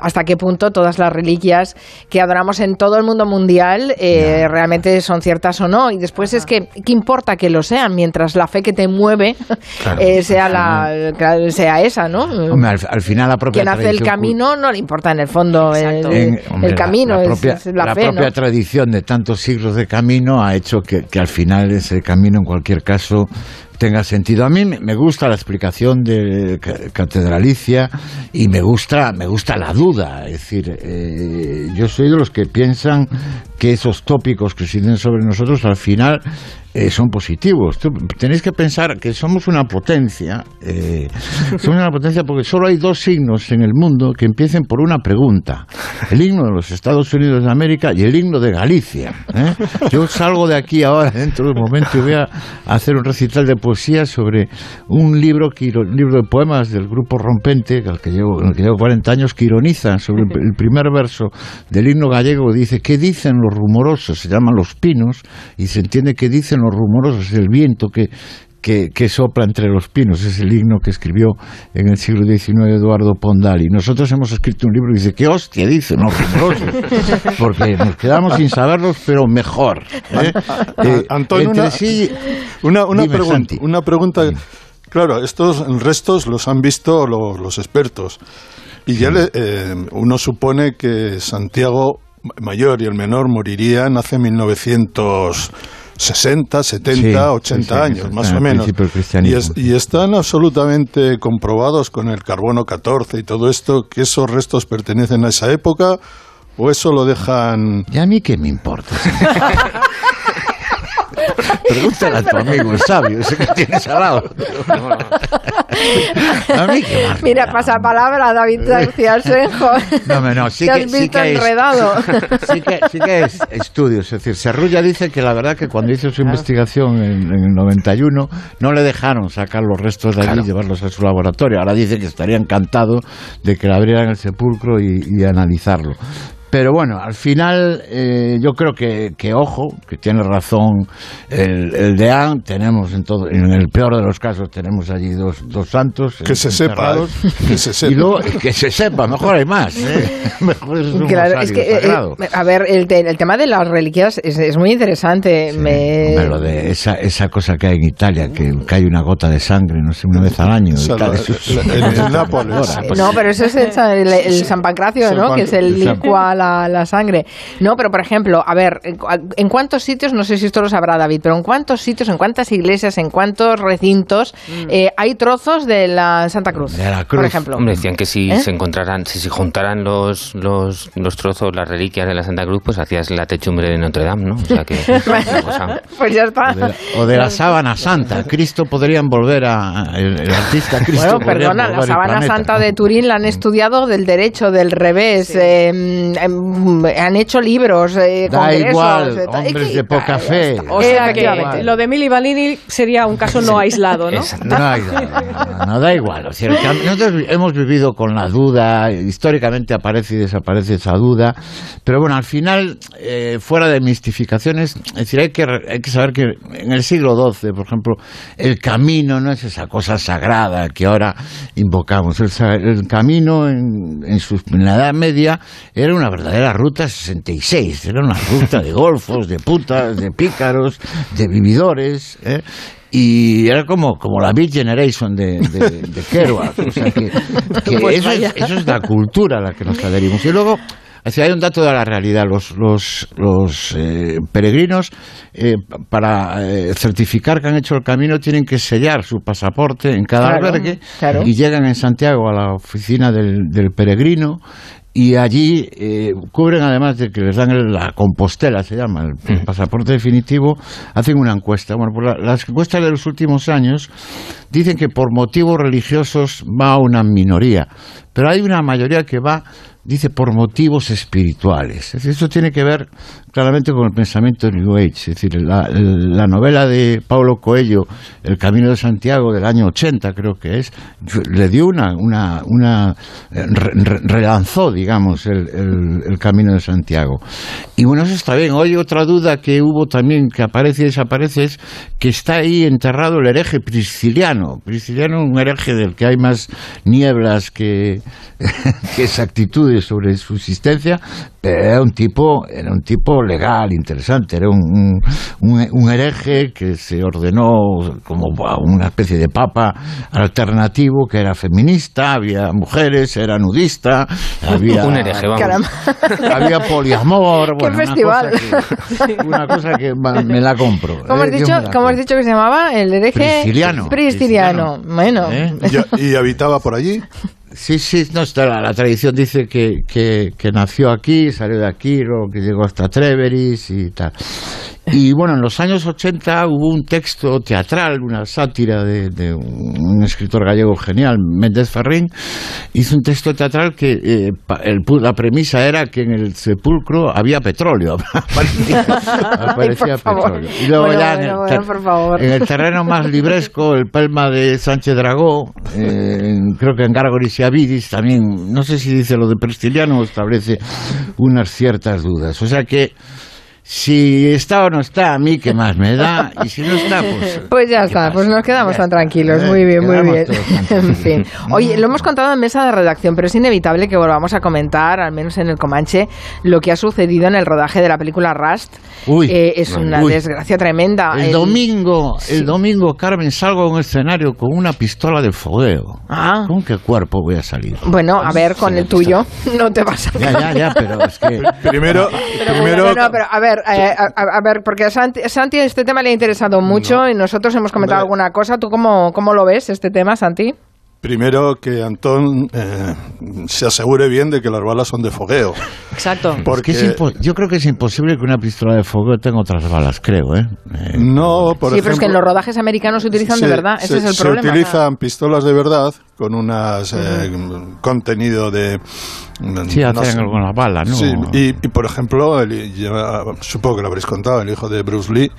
hasta qué punto todas las reliquias que adoramos en todo el mundo mundial eh, realmente son ciertas o no. Y después es que, ¿qué importa que lo sean mientras la fe que te mueve eh, sea sea esa, ¿no? al, final la propia Quien hace el camino no le importa en el fondo el, camino, la, propia, es la, propia tradición de tantos siglos de camino ha hecho que, que al final ese camino en cualquier caso tenga sentido. A mí me gusta la explicación de Catedralicia y me gusta, me gusta la duda. Es decir, eh, yo soy de los que piensan que esos tópicos que se dicen sobre nosotros al final eh, son positivos. tenéis que pensar que somos una potencia. Eh, [LAUGHS] somos una potencia porque solo hay dos signos en el mundo que empiecen por una pregunta. El himno de los Estados Unidos de América y el himno de Galicia. Yo salgo de aquí ahora [LAUGHS] dentro de un momento y voy a hacer un recital de poesía sobre un libro, un libro de poemas del grupo Rompente, al que llevo, el que llevo 40 años, que ironiza sobre el primer verso del himno gallego. Dice, ¿qué dicen los rumorosos? Se llaman los pinos y se entiende que dicen los rumorosos, el viento que, que, sopla entre los pinos. Es el himno que escribió en el siglo XIX Eduardo Pondali. Nosotros hemos escrito un libro que dice, ¿qué hostia los rumorosos? [LAUGHS] Porque nos quedamos sin saberlos, pero mejor. ¿eh? Eh, Antonio, una, una, pregunta, una pregunta. Claro, estos restos los han visto los, expertos. Y ya eh, uno supone que Santiago Mayor y el Menor morirían hace 1900 60, 70, 80 años, más o menos. Y, están absolutamente comprobados con el carbono 14 y todo esto que esos restos pertenecen a esa época o eso lo dejan... ¿Y a mí qué me importa? [LAUGHS] Pregúntale a tu amigo, el sabio, ese que tienes al lado. a mí Mira, pasa palabra David García Senjo. [LAUGHS] No, no, sí que, sí que enredado. [LAUGHS] sí, que, sí que es estudios. Es decir, Serrulla dice que la verdad que cuando hizo su investigación en, el 91 no le dejaron sacar los restos de allí y llevarlos a su laboratorio. Ahora dice que estaría encantado de que le abrieran el sepulcro y analizarlo. Pero bueno, al final eh, yo creo que, que, ojo, que tiene razón el, el deán, tenemos en todo, en el peor de los casos tenemos allí dos, dos santos que se sepa, que se sepa. Y luego, que se sepa, mejor hay más, ¿eh? [LAUGHS] mejor es un claro, es que, eh, a ver, el, el, tema de las reliquias es, es muy interesante. me... lo de esa, esa cosa que hay en Italia, que cae una gota de sangre, no sé, una vez al año. eso en, [LAUGHS] Nápoles. No, pero eso es el, el, San Pancracio, ¿no? que es el licua la, sangre. No, pero por ejemplo, a ver, ¿en cuántos sitios, no sé si esto lo sabrá David, pero en cuántos sitios, en cuántas iglesias, en cuántos recintos mm. eh, hay trozos de la Santa Cruz? Por ejemplo. decían que si ¿Eh? se encontraran, si se juntaran los, los, los, trozos, las reliquias de la Santa Cruz, pues hacías la techumbre de Notre Dame, ¿no? O sea que. [LAUGHS] pues ya está. O de, la, [LAUGHS] sábana santa. Cristo podrían volver a. El, artista Cristo. Bueno, perdona, la sábana santa de Turín la han estudiado del derecho, del revés. Em, em, mm, han hecho libros, eh, da igual, hombres de poca fe. O sea que lo de Milly Vanilli sería un caso no aislado, ¿no? No, no, da igual. O sea, nosotros hemos vivido con la duda, históricamente aparece y desaparece esa duda, pero bueno, al final, eh, fuera de mistificaciones, es decir, hay que, hay que saber que en el siglo XII, por ejemplo, el camino no es esa cosa sagrada que ahora invocamos. El, camino en, en, su, en la Edad Media era una verdadera ruta 66, era una ruta de golfos, de putas, de pícaros, de vividores. ¿eh? y era como, como la Beat Generation de, de, Kerouac. O sea que, pues eso, es, eso, es, la cultura a la que nos adherimos. Y luego, hay un dato de la realidad. Los, los, los eh, peregrinos, eh, para eh, certificar que han hecho el camino, tienen que sellar su pasaporte en cada albergue y llegan en Santiago a la oficina del, del peregrino y allí eh, cubren además de que les dan la compostela se llama el, pasaporte definitivo hacen una encuesta. Bueno pues las encuestas de los últimos años dicen que por motivos religiosos va una minoría pero hay una mayoría que va dice por motivos espirituales. Es decir, tiene que ver claramente con el pensamiento New Age. Es decir, la, novela de Paulo Coelho, El Camino de Santiago, del año 80 creo que es, le dio una, una, una relanzó, digamos, el, el, Camino de Santiago. Y bueno, eso está bien. Hoy otra duda que hubo también, que aparece y desaparece, es que está ahí enterrado el hereje prisciliano. Prisciliano, un hereje del que hay más nieblas que, [LAUGHS] que exactitudes sobre su existencia, pero era un tipo, era un tipo legal, interesante, era un, un, hereje que se ordenó como una especie de papa alternativo, que era feminista, había mujeres, era nudista, había, [LAUGHS] un hereje, [LAUGHS] había poliamor, bueno, festival? Una cosa que, me la compro. ¿Cómo has, eh, dicho, ¿cómo has dicho que se llamaba? El hereje prisciliano. Prisciliano, bueno. ¿Eh? ¿Y habitaba por allí? Sí, sí, no, está, la, tradición dice que, que, que, nació aquí, salió de aquí, luego que llegó hasta Treveris y tal. Y bueno, en los años 80 hubo un texto teatral, una sátira de, un escritor gallego genial, Méndez Ferrín, hizo un texto teatral que eh, la premisa era que en el sepulcro había petróleo. [LAUGHS] aparecía, petróleo. Y luego ya en, el terreno más libresco, el Pelma de Sánchez Dragó, eh, creo que en Gargoris y Avidis también, no sé si dice lo de Prestiliano, establece unas ciertas dudas. O sea que si está o no está, a mí qué más me da, y si no está, pues... Pues ya está, pues nos quedamos tan tranquilos, muy bien, muy bien. [LAUGHS] en fin. Oye, lo hemos contado en mesa de redacción, pero es inevitable que volvamos a comentar, al menos en el Comanche, lo que ha sucedido en el rodaje de la película Rust. Uy, eh, es una desgracia tremenda. El, domingo, el domingo, Carmen, salgo a un escenario con una pistola de fogueo. Ah. ¿Con qué cuerpo voy a salir? Bueno, a ver, con el tuyo [LAUGHS] no te vas a... Ya, ya, ya, pero es que... Primero, primero... pero a ver, eh, a, ver, porque a Santi, Santi, este tema le ha interesado mucho y nosotros hemos comentado alguna cosa. ¿Tú cómo, cómo lo ves este tema, Santi? Primero que Antón eh, se asegure bien de que las balas son de fogueo. Exacto. Porque yo creo que es imposible que una pistola de fogueo tenga otras balas, creo, ¿eh? eh no, por Sí, pero es que en los rodajes americanos se utilizan de verdad, ese es el problema. Se utilizan pistolas de verdad con un contenido de Sí, hacen alguna bala, ¿no? Sí, y, por ejemplo, supongo que lo habréis contado, el hijo de Bruce Lee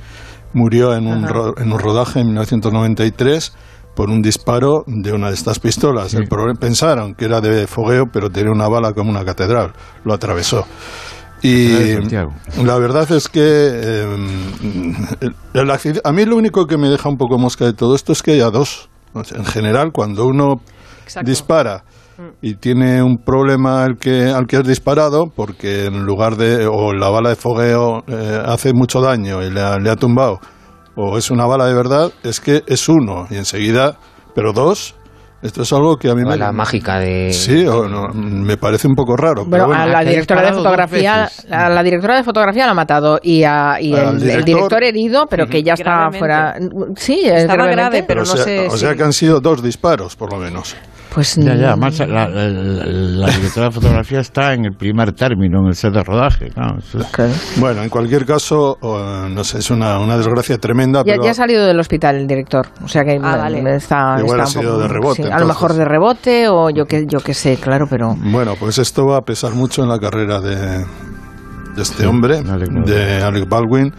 murió en un, en un rodaje en 1993 por un disparo de una de estas pistolas. El problema, pensaron que era de fogueo, pero tenía una bala como una catedral. Lo atravesó. Y la verdad es que eh, a mí lo único que me deja un poco mosca de todo esto es que haya dos. En general, cuando uno dispara y tiene un problema al que, al que has disparado, porque en lugar de, o la bala de fogueo eh, hace mucho daño y le ha, tumbado, o es una bala de verdad, es que es uno y enseguida, pero dos, esto es algo que a mí me... La mágica de... Sí, me parece un poco raro. Bueno, a la directora de fotografía, la directora de fotografía la ha matado y, a, y el, director? herido, pero que ya está fuera. Sí, estaba grave, pero no sé. O sea que han sido dos disparos, por lo menos. Pues ya, ya, además la, directora de fotografía está en el primer término, en el set de rodaje. Bueno, en cualquier caso, no sé, es una, una desgracia tremenda. Ya, ya, ha salido del hospital el director, o sea que ah, está, Igual ha sido de rebote. a lo mejor de rebote o yo que yo que sé, claro, pero. Bueno, pues esto va a pesar mucho en la carrera de, de este hombre, de Alec Baldwin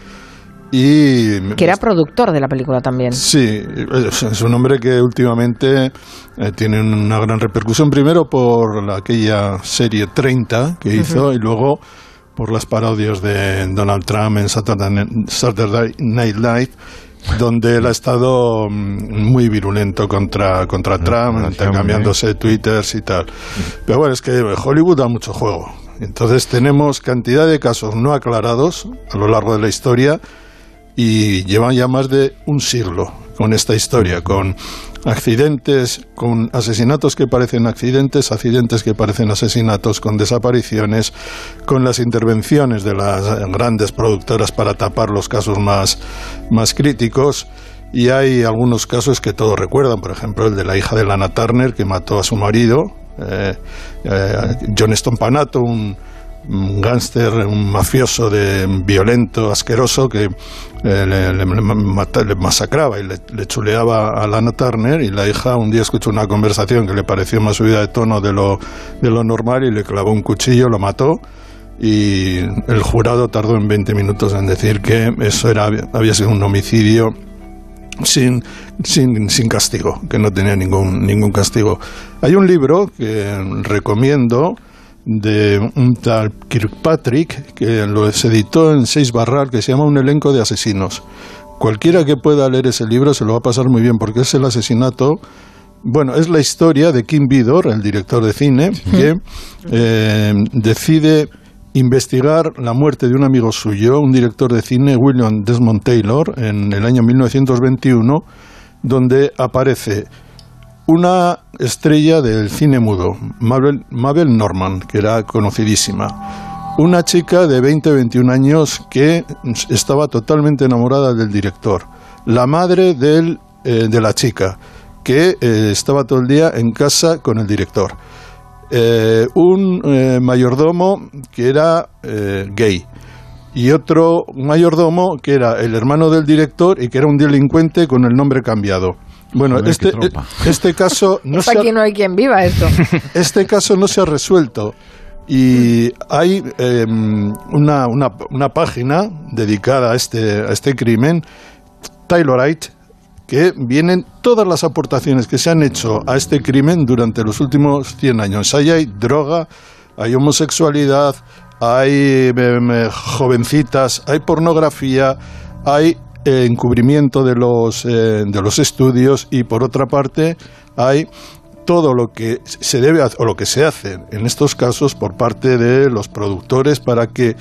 y que era productor de la película también. Sí, es un hombre que últimamente eh, tiene una gran repercusión, primero por aquella serie 30 que hizo y luego por las parodias de Donald Trump en Saturday Night Live donde él ha estado mm, muy virulento contra, contra Trump, intercambiándose twitters y tal. Pero bueno, es que Hollywood da mucho juego. Entonces tenemos cantidad de casos no aclarados a lo largo de la historia y llevan ya más de un siglo con esta historia, con accidentes, con asesinatos que parecen accidentes, accidentes que parecen asesinatos, con desapariciones, con las intervenciones de las grandes productoras para tapar los casos más, más críticos. Y hay algunos casos que todos recuerdan, por ejemplo, el de la hija de Lana Turner que mató a su marido, eh, eh, John Stompanato, un, un gángster, un mafioso de violento, asqueroso, que eh, le, masacraba y le, chuleaba a Lana Turner y la hija un día escuchó una conversación que le pareció más subida de tono de lo, de lo normal y le clavó un cuchillo, lo mató y el jurado tardó en 20 minutos en decir que eso era, había sido un homicidio sin, sin, sin castigo, que no tenía ningún, ningún castigo. Hay un libro que recomiendo de un tal Kirkpatrick que lo se editó en seis barral que se llama Un elenco de asesinos. Cualquiera que pueda leer ese libro se lo va a pasar muy bien porque es el asesinato bueno, es la historia de Kim Vidor, el director de cine, que eh, decide investigar la muerte de un amigo suyo, un director de cine, William Desmond Taylor, en el año 1921, donde aparece una estrella del cine mudo, Mabel, Mabel Norman, que era conocidísima. Una chica de 20-21 años que estaba totalmente enamorada del director. La madre eh, de la chica, que eh, estaba todo el día en casa con el director. Eh, un mayordomo que era gay y otro mayordomo que era el hermano del director y que era un delincuente con el nombre cambiado. Bueno, este, este caso [LAUGHS] no se ha, no hay quien viva esto. [LAUGHS] Este caso no se ha resuelto y hay em, una, una, una, página dedicada a este, a este crimen, Taylorite, que vienen todas las aportaciones que se han hecho a este crimen durante los últimos 100 años. Ahí hay droga, hay homosexualidad, hay em, jovencitas, hay pornografía, hay encubrimiento de los, eh, de los estudios y por otra parte hay todo lo que se debe o lo que se hace en estos casos por parte de los productores para que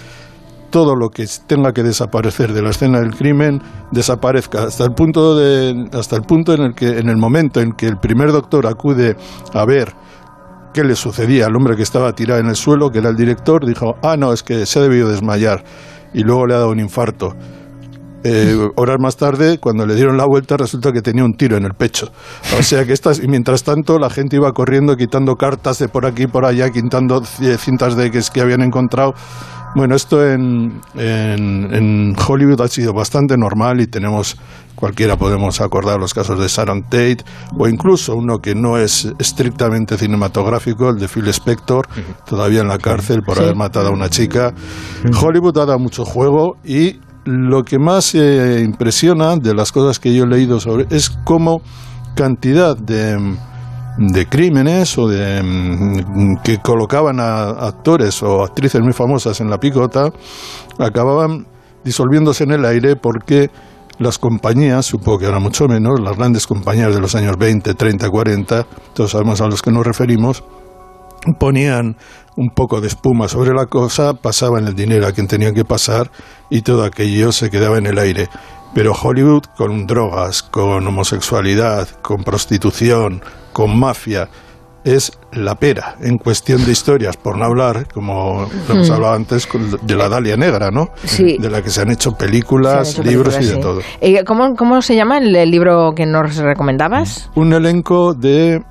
todo lo que tenga que desaparecer de la escena del crimen desaparezca. Hasta el punto de hasta el punto en el que en el momento en que el primer doctor acude a ver qué le sucedía al hombre que estaba tirado en el suelo que era el director dijo ah no es que se ha debido desmayar y luego le ha dado un infarto eh, horas más tarde, cuando le dieron la vuelta, resulta que tenía un tiro en el pecho. O sea que estas, y mientras tanto la gente iba corriendo, quitando cartas de por aquí y por allá, quitando cintas de que, que habían encontrado. Bueno, esto en, en, Hollywood ha sido bastante normal y tenemos, cualquiera podemos acordar los casos de Sharon Tate o incluso uno que no es estrictamente cinematográfico, el de Phil Spector, todavía en la cárcel por haber matado a una chica. Hollywood ha dado mucho juego y lo que más eh, impresiona de las cosas que yo he leído sobre es cómo cantidad de, de crímenes o de mm, que colocaban a actores o actrices muy famosas en la picota acababan disolviéndose en el aire porque las compañías, supongo que ahora mucho menos, las grandes compañías de los años 20, 30, 40, todos sabemos a los que nos referimos, ponían un poco de espuma sobre la cosa, pasaban el dinero a quien tenían que pasar y todo aquello se quedaba en el aire. Pero Hollywood con drogas, con homosexualidad, con prostitución, con mafia, es la pera en cuestión de historias, por no hablar, como hemos hmm. hablado antes, de la Dalia Negra, ¿no? Sí. De la que se han hecho películas, libros y de todo. ¿Cómo, ¿Cómo se llama el libro que nos recomendabas? Un elenco de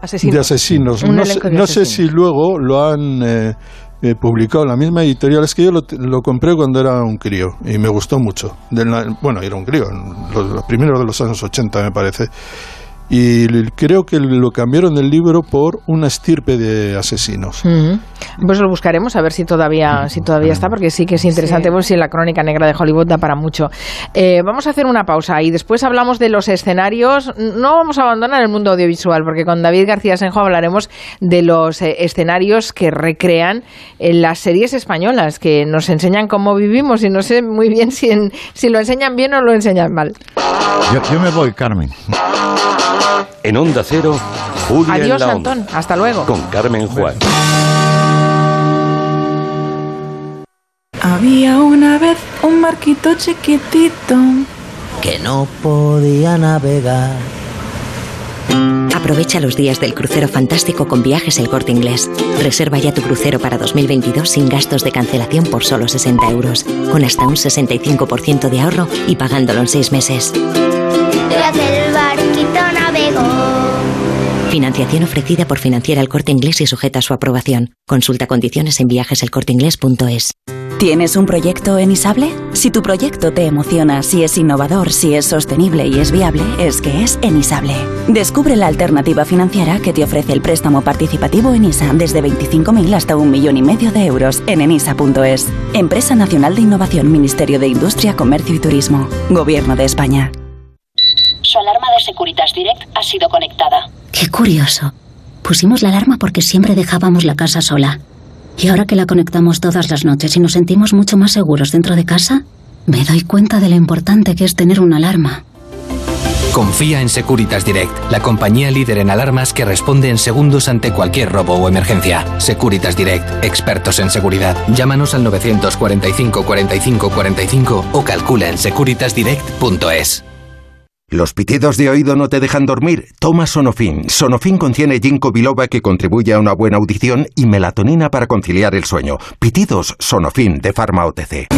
de asesinos. No, sé, si luego lo han eh, eh, publicado en la misma editorial. Es que yo lo, compré cuando era un crío y me gustó mucho. bueno, era un crío, los, los primeros de los años 80 me parece y creo que lo cambiaron el libro por una estirpe de asesinos. Pues lo buscaremos a ver si todavía si todavía está porque sí que es interesante pues si la crónica negra de Hollywood da para mucho. Eh, vamos a hacer una pausa y después hablamos de los escenarios. No vamos a abandonar el mundo audiovisual porque con David García Senjo hablaremos de los eh, escenarios que recrean en las series españolas que nos enseñan cómo vivimos y no sé muy bien si, si lo enseñan bien o lo enseñan mal. yo me voy, Carmen. En Onda Cero, Julia Adiós, en la Antón. Hasta luego. Con Carmen Juan. Había una vez un marquito chiquitito que no podía navegar. Aprovecha los días del crucero fantástico con viajes El Corte Inglés. Reserva ya tu crucero para 2022 sin gastos de cancelación por solo 60 euros, con hasta un 65% de ahorro y pagándolo en 6 meses. Financiación ofrecida por Financiera El Corte Inglés y sujeta a su aprobación. Consulta condiciones en viajeselcorteinglés.es. ¿Tienes un proyecto en Isable? Si tu proyecto te emociona, si es innovador, si es sostenible y es viable, es que es Enisable. Descubre la alternativa financiera que te ofrece el préstamo participativo en ISA desde 25.000 hasta un millón y medio de euros en enisa.es. Empresa Nacional de Innovación, Ministerio de Industria, Comercio y Turismo. Gobierno de España. Su alarma Securitas Direct ha sido conectada. Qué curioso. Pusimos la alarma porque siempre dejábamos la casa sola. Y ahora que la conectamos todas las noches y nos sentimos mucho más seguros dentro de casa, me doy cuenta de lo importante que es tener una alarma. Confía en Securitas Direct, la compañía líder en alarmas que responde en segundos ante cualquier robo o emergencia. Securitas Direct, expertos en seguridad. Llámanos al 945 45 45 o calcula en securitasdirect.es. ¿Los pitidos de oído no te dejan dormir? Toma Sonofin. Sonofin contiene ginkgo biloba que contribuye a una buena audición y melatonina para conciliar el sueño. Pitidos Sonofin de Pharma OTC.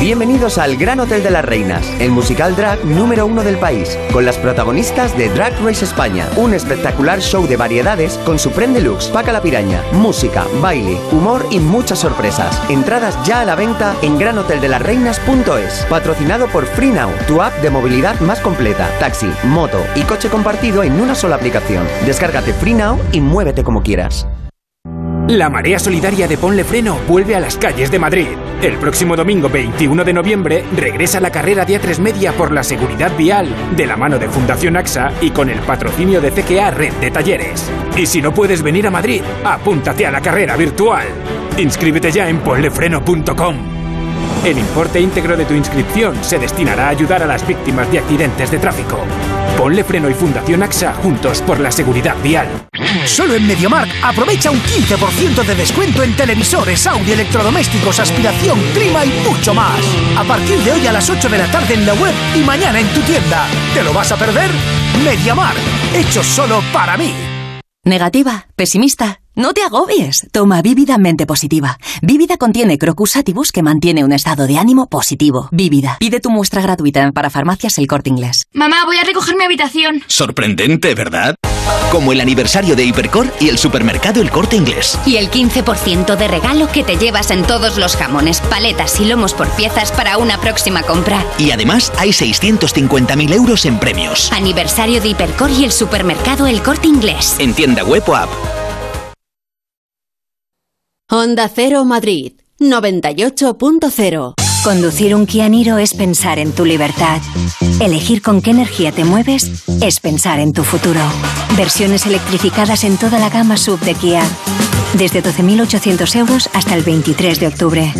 Bienvenidos al Gran Hotel de las Reinas, el musical drag número uno del país, con las protagonistas de Drag Race España. Un espectacular show de variedades con su Deluxe, Paca la Piraña, música, baile, humor y muchas sorpresas. Entradas ya a la venta en granoteldelasreinas.es. Patrocinado por FreeNow, tu app de movilidad más completa taxi, moto y coche compartido en una sola aplicación. Descárgate Free Now y muévete como quieras. La Marea Solidaria de Ponle Freno vuelve a las calles de Madrid. El próximo domingo 21 de noviembre regresa la carrera de A3 Media por la seguridad vial, de la mano de Fundación AXA y con el patrocinio de CKA Red de Talleres. Y si no puedes venir a Madrid, apúntate a la carrera virtual. Inscríbete ya en ponlefreno.com. El importe íntegro de tu inscripción se destinará a ayudar a las víctimas de accidentes de tráfico. Ponle Freno y Fundación AXA juntos por la seguridad vial. Solo en MediaMark aprovecha un 15% de descuento en televisores, audio, electrodomésticos, aspiración, clima y mucho más. A partir de hoy a las 8 de la tarde en la web y mañana en tu tienda. ¿Te lo vas a perder? MediaMark, hecho solo para mí. Negativa, pesimista. No te agobies. Toma Vívida Mente Positiva. Vívida contiene Crocus Atibus que mantiene un estado de ánimo positivo. Vívida. Pide tu muestra gratuita para farmacias El Corte Inglés. Mamá, voy a recoger mi habitación. Sorprendente, ¿verdad? Como el aniversario de Hipercor y el supermercado El Corte Inglés. Y el 15% de regalo que te llevas en todos los jamones, paletas y lomos por piezas para una próxima compra. Y además hay 650.000 euros en premios. Aniversario de Hipercor y el supermercado El Corte Inglés. En tienda web o app. Honda Cero Madrid 98.0 Conducir un Kia Niro es pensar en tu libertad. Elegir con qué energía te mueves es pensar en tu futuro. Versiones electrificadas en toda la gama sub de Kia. Desde 12.800 euros hasta el 23 de octubre.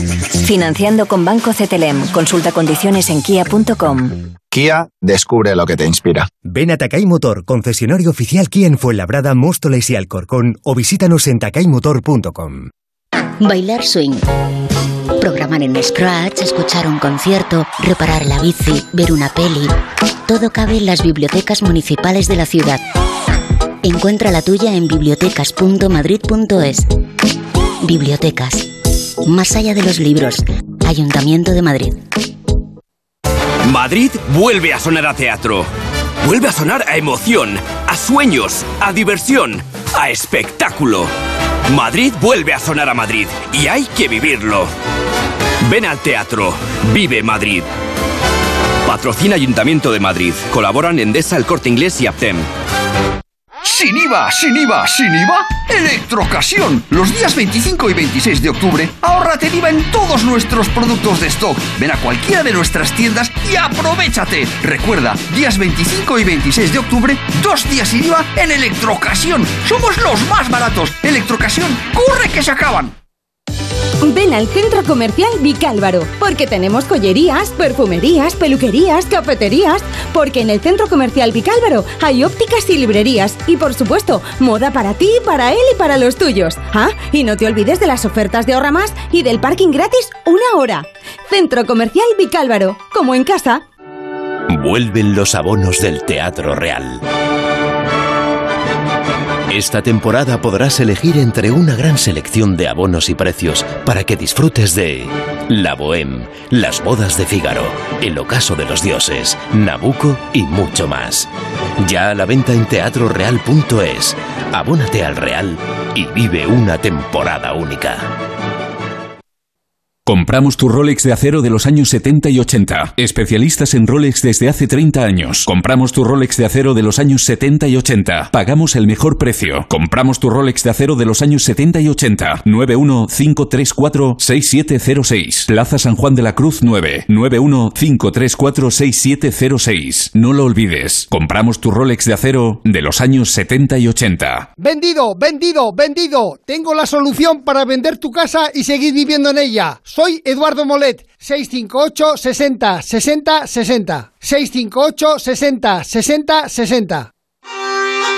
Financiando con Banco CTLM. Consulta condiciones en kia.com. Kia, descubre lo que te inspira. Ven a Takay Motor, concesionario oficial Kia en Fuenlabrada, Móstoles y Alcorcón o visítanos en takaymotor.com. Bailar swing. Programar en Scratch, escuchar un concierto, reparar la bici, ver una peli. Todo cabe en las bibliotecas municipales de la ciudad. Encuentra la tuya en bibliotecas.madrid.es. Bibliotecas. Más allá de los libros. Ayuntamiento de Madrid. Madrid vuelve a sonar a teatro. Vuelve a sonar a emoción, a sueños, a diversión, a espectáculo. Madrid vuelve a sonar a Madrid y hay que vivirlo. Ven al teatro, vive Madrid. Patrocina Ayuntamiento de Madrid. Colaboran Endesa, El Corte Inglés y Aptem. Sin IVA, sin IVA, sin IVA. Electrocasión. Los días 25 y 26 de octubre, ahórrate IVA en todos nuestros productos de stock. Ven a cualquiera de nuestras tiendas y aprovechate. Recuerda, días 25 y 26 de octubre, dos días sin IVA en Electrocasión. Somos los más baratos. Electrocasión, corre que se acaban. Ven al Centro Comercial Vicálvaro, porque tenemos joyerías, perfumerías, peluquerías, cafeterías, porque en el Centro Comercial Vicálvaro hay ópticas y librerías, y por supuesto, moda para ti, para él y para los tuyos. Ah, y no te olvides de las ofertas de ahorra más y del parking gratis una hora. Centro Comercial Vicálvaro, como en casa. Vuelven los abonos del Teatro Real. Esta temporada podrás elegir entre una gran selección de abonos y precios para que disfrutes de La Bohème, Las Bodas de Fígaro, El Ocaso de los Dioses, Nabucco y mucho más. Ya a la venta en teatroreal.es. Abónate al Real y vive una temporada única. Compramos tu Rolex de acero de los años 70 y 80. Especialistas en Rolex desde hace 30 años. Compramos tu Rolex de acero de los años 70 y 80. Pagamos el mejor precio. Compramos tu Rolex de acero de los años 70 y 80. 915346706. Plaza San Juan de la Cruz 9. 915346706. No lo olvides. Compramos tu Rolex de acero de los años 70 y 80. Vendido, vendido, vendido. Tengo la solución para vender tu casa y seguir viviendo en ella. Soy Eduardo Molet, 658 60 60 60. 658 60 60 60.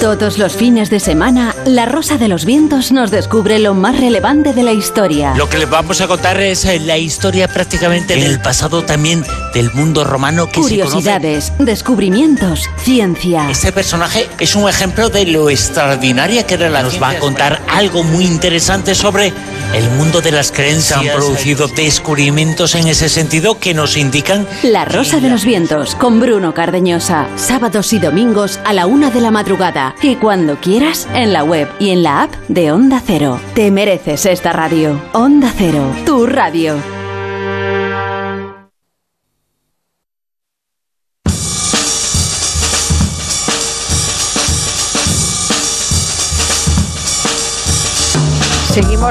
Todos los fines de semana, La Rosa de los Vientos nos descubre lo más relevante de la historia. Lo que les vamos a contar es eh, la historia prácticamente del pasado también del mundo romano que Curiosidades, descubrimientos, ciencia. Este personaje es un ejemplo de lo extraordinaria que era la Nos va a contar algo muy interesante sobre el mundo de las creencias. Se han producido descubrimientos en ese sentido que nos indican... La Rosa de los Vientos, con Bruno Cardeñosa. Sábados y domingos a la una de la madrugada. Y cuando quieras, en la web y en la app de Onda Cero. Te mereces esta radio. Onda Cero, tu radio.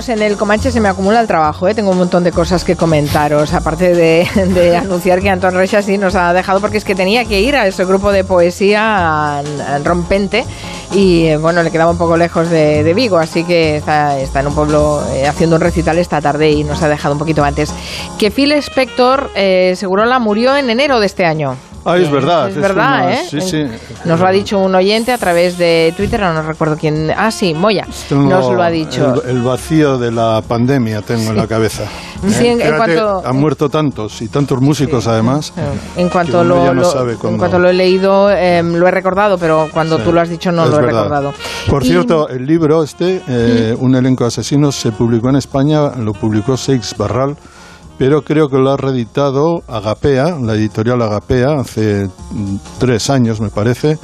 En el Comanche, se me acumula el trabajo, ¿eh? tengo un montón de cosas que comentaros, aparte de, anunciar que Antón Recha sí nos ha dejado, porque es que tenía que ir a ese grupo de poesía rompente y eh, bueno, le quedaba un poco lejos de, Vigo, así que está, está en un pueblo eh, haciendo un recital esta tarde y nos ha dejado un poquito antes. Que Phil Spector, eh, seguro la murió en enero de este año. Ah, es verdad. Es, verdad, ¿eh? Sí, sí. Nos lo ha dicho un oyente a través de Twitter, no, recuerdo quién. Ah, sí, Moya. nos lo ha dicho. El, vacío de la pandemia tengo en la cabeza. [LAUGHS] Sí, en, cuanto, han muerto tantos y tantos músicos además. En cuanto, lo, en cuanto lo he leído, em, lo he recordado, pero cuando tú lo has dicho no lo he recordado. Por cierto, el libro este, eh, Un elenco de asesinos, se publicó en España, lo publicó Seix Barral pero creo que lo ha reeditado Agapea, la editorial Agapea, hace tres años me parece,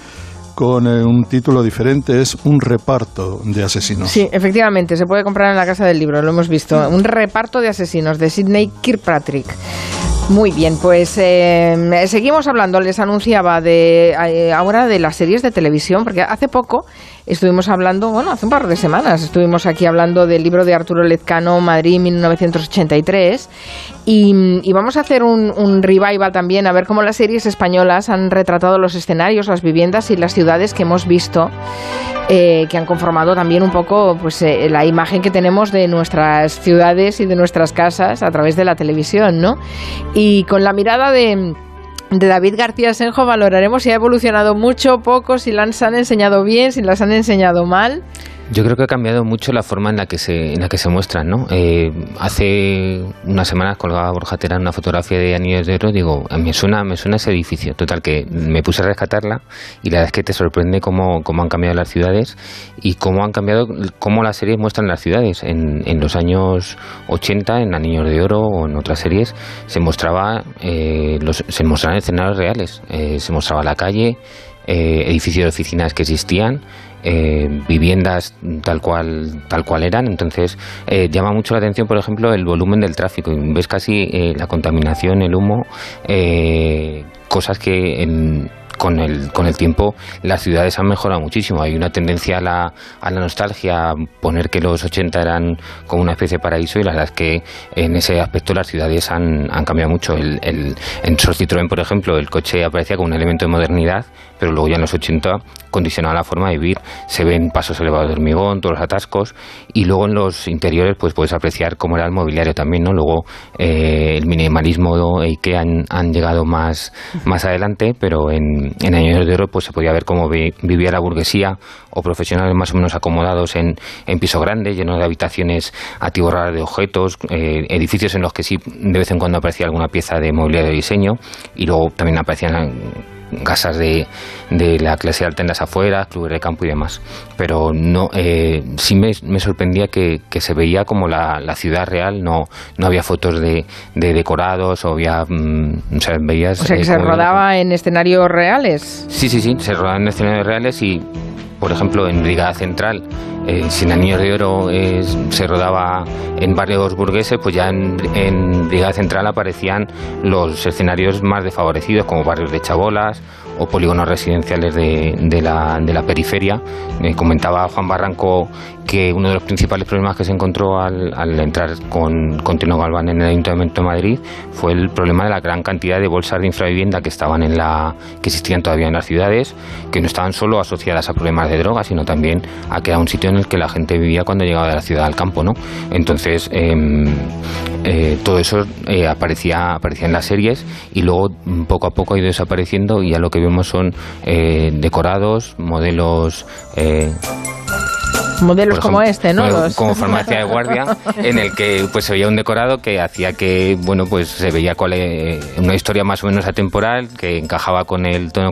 con eh, un título diferente, es Un reparto de asesinos. Sí, efectivamente, se puede comprar en la casa del libro, lo hemos visto. Un reparto de asesinos de Sidney Kirkpatrick. Muy bien, pues eh, seguimos hablando. Les anunciaba de eh, ahora de las series de televisión, porque hace poco estuvimos hablando, bueno, hace un par de semanas, estuvimos aquí hablando del libro de Arturo Lezcano, Madrid 1983, y, vamos a hacer un, revival también, a ver cómo las series españolas han retratado los escenarios, las viviendas y las ciudades que hemos visto. Eh, que han conformado también un poco pues, eh, la imagen que tenemos de nuestras ciudades y de nuestras casas a través de la televisión, ¿no? Y con la mirada de de David García Senjo valoraremos si ha evolucionado mucho, poco, si las han enseñado bien, si las han enseñado mal. Yo creo que ha cambiado mucho la forma en la que se, en la que se muestran, ¿no? Eh, hace unas semanas colgaba Borja Terán una fotografía de Anillos de Oro, digo, me suena, me suena ese edificio. Total, que me puse a rescatarla y la verdad es que te sorprende cómo, cómo han cambiado las ciudades y cómo han cambiado, cómo las series muestran las ciudades. En, en los años 80, en Anillos de Oro o en otras series, se mostraba, eh, los, se mostraban escenarios reales, eh, se mostraba la calle, edificios de oficinas que existían, eh, viviendas tal cual tal cual eran. Entonces eh, llama mucho la atención por ejemplo el volumen del tráfico. Ves casi eh, la contaminación el humo cosas que en, con el, con el tiempo las ciudades han mejorado muchísimo. Hay una tendencia a la, a la nostalgia, a poner que los 80 eran como una especie de paraíso y la verdad es que en ese aspecto las ciudades han, han cambiado mucho. El, el, en Sol Citroën, por ejemplo, el coche aparecía como un elemento de modernidad, pero luego ya en los 80 condicionaba la forma de vivir. Se ven pasos elevados de hormigón, todos los atascos, y luego en los interiores pues puedes apreciar cómo era el mobiliario también, ¿no? Luego eh, el minimalismo y que han, han llegado más, más adelante, pero en, en, Años de Oro pues se podía ver cómo vivía la burguesía o profesionales más o menos acomodados en, en piso grande, lleno de habitaciones atiborradas de objetos, eh, edificios en los que sí de vez en cuando aparecía alguna pieza de mobiliario de diseño y luego también aparecían casas de, de, la clase alta en las afueras, clubes de campo y demás. Pero no, eh, sí me, me sorprendía que, que, se veía como la, la, ciudad real, no, no había fotos de, de decorados o había... Mm, o sea, veías, o sea, que se rodaba en escenarios reales. Sí, sí, sí, se rodaba en escenarios reales y, por ejemplo, en Brigada Central eh, Sin de Oro eh, se rodaba en barrios burgueses, pues ya en, en Brigada Central aparecían los escenarios más desfavorecidos, como barrios de chabolas o polígonos residenciales de, la, periferia. Comentaba Juan Barranco que uno de los principales problemas que se encontró al, entrar con, con Tino Galván en el Ayuntamiento de Madrid fue el problema de la gran cantidad de bolsas de infravivienda que estaban en la que existían todavía en las ciudades, que no estaban solo asociadas a problemas de drogas, sino también a que era un sitio en el que la gente vivía cuando llegaba de la ciudad al campo, ¿no? Entonces eh, eh, todo eso eh, aparecía aparecía en las series y luego poco a poco ha ido desapareciendo y ya lo que vemos son eh, decorados, modelos modelos como este, ¿no? Como, como, farmacia de guardia, [LAUGHS] en el que pues se veía un decorado que hacía que, bueno, pues se veía cuál, eh, una historia más o menos atemporal, que encajaba con el tono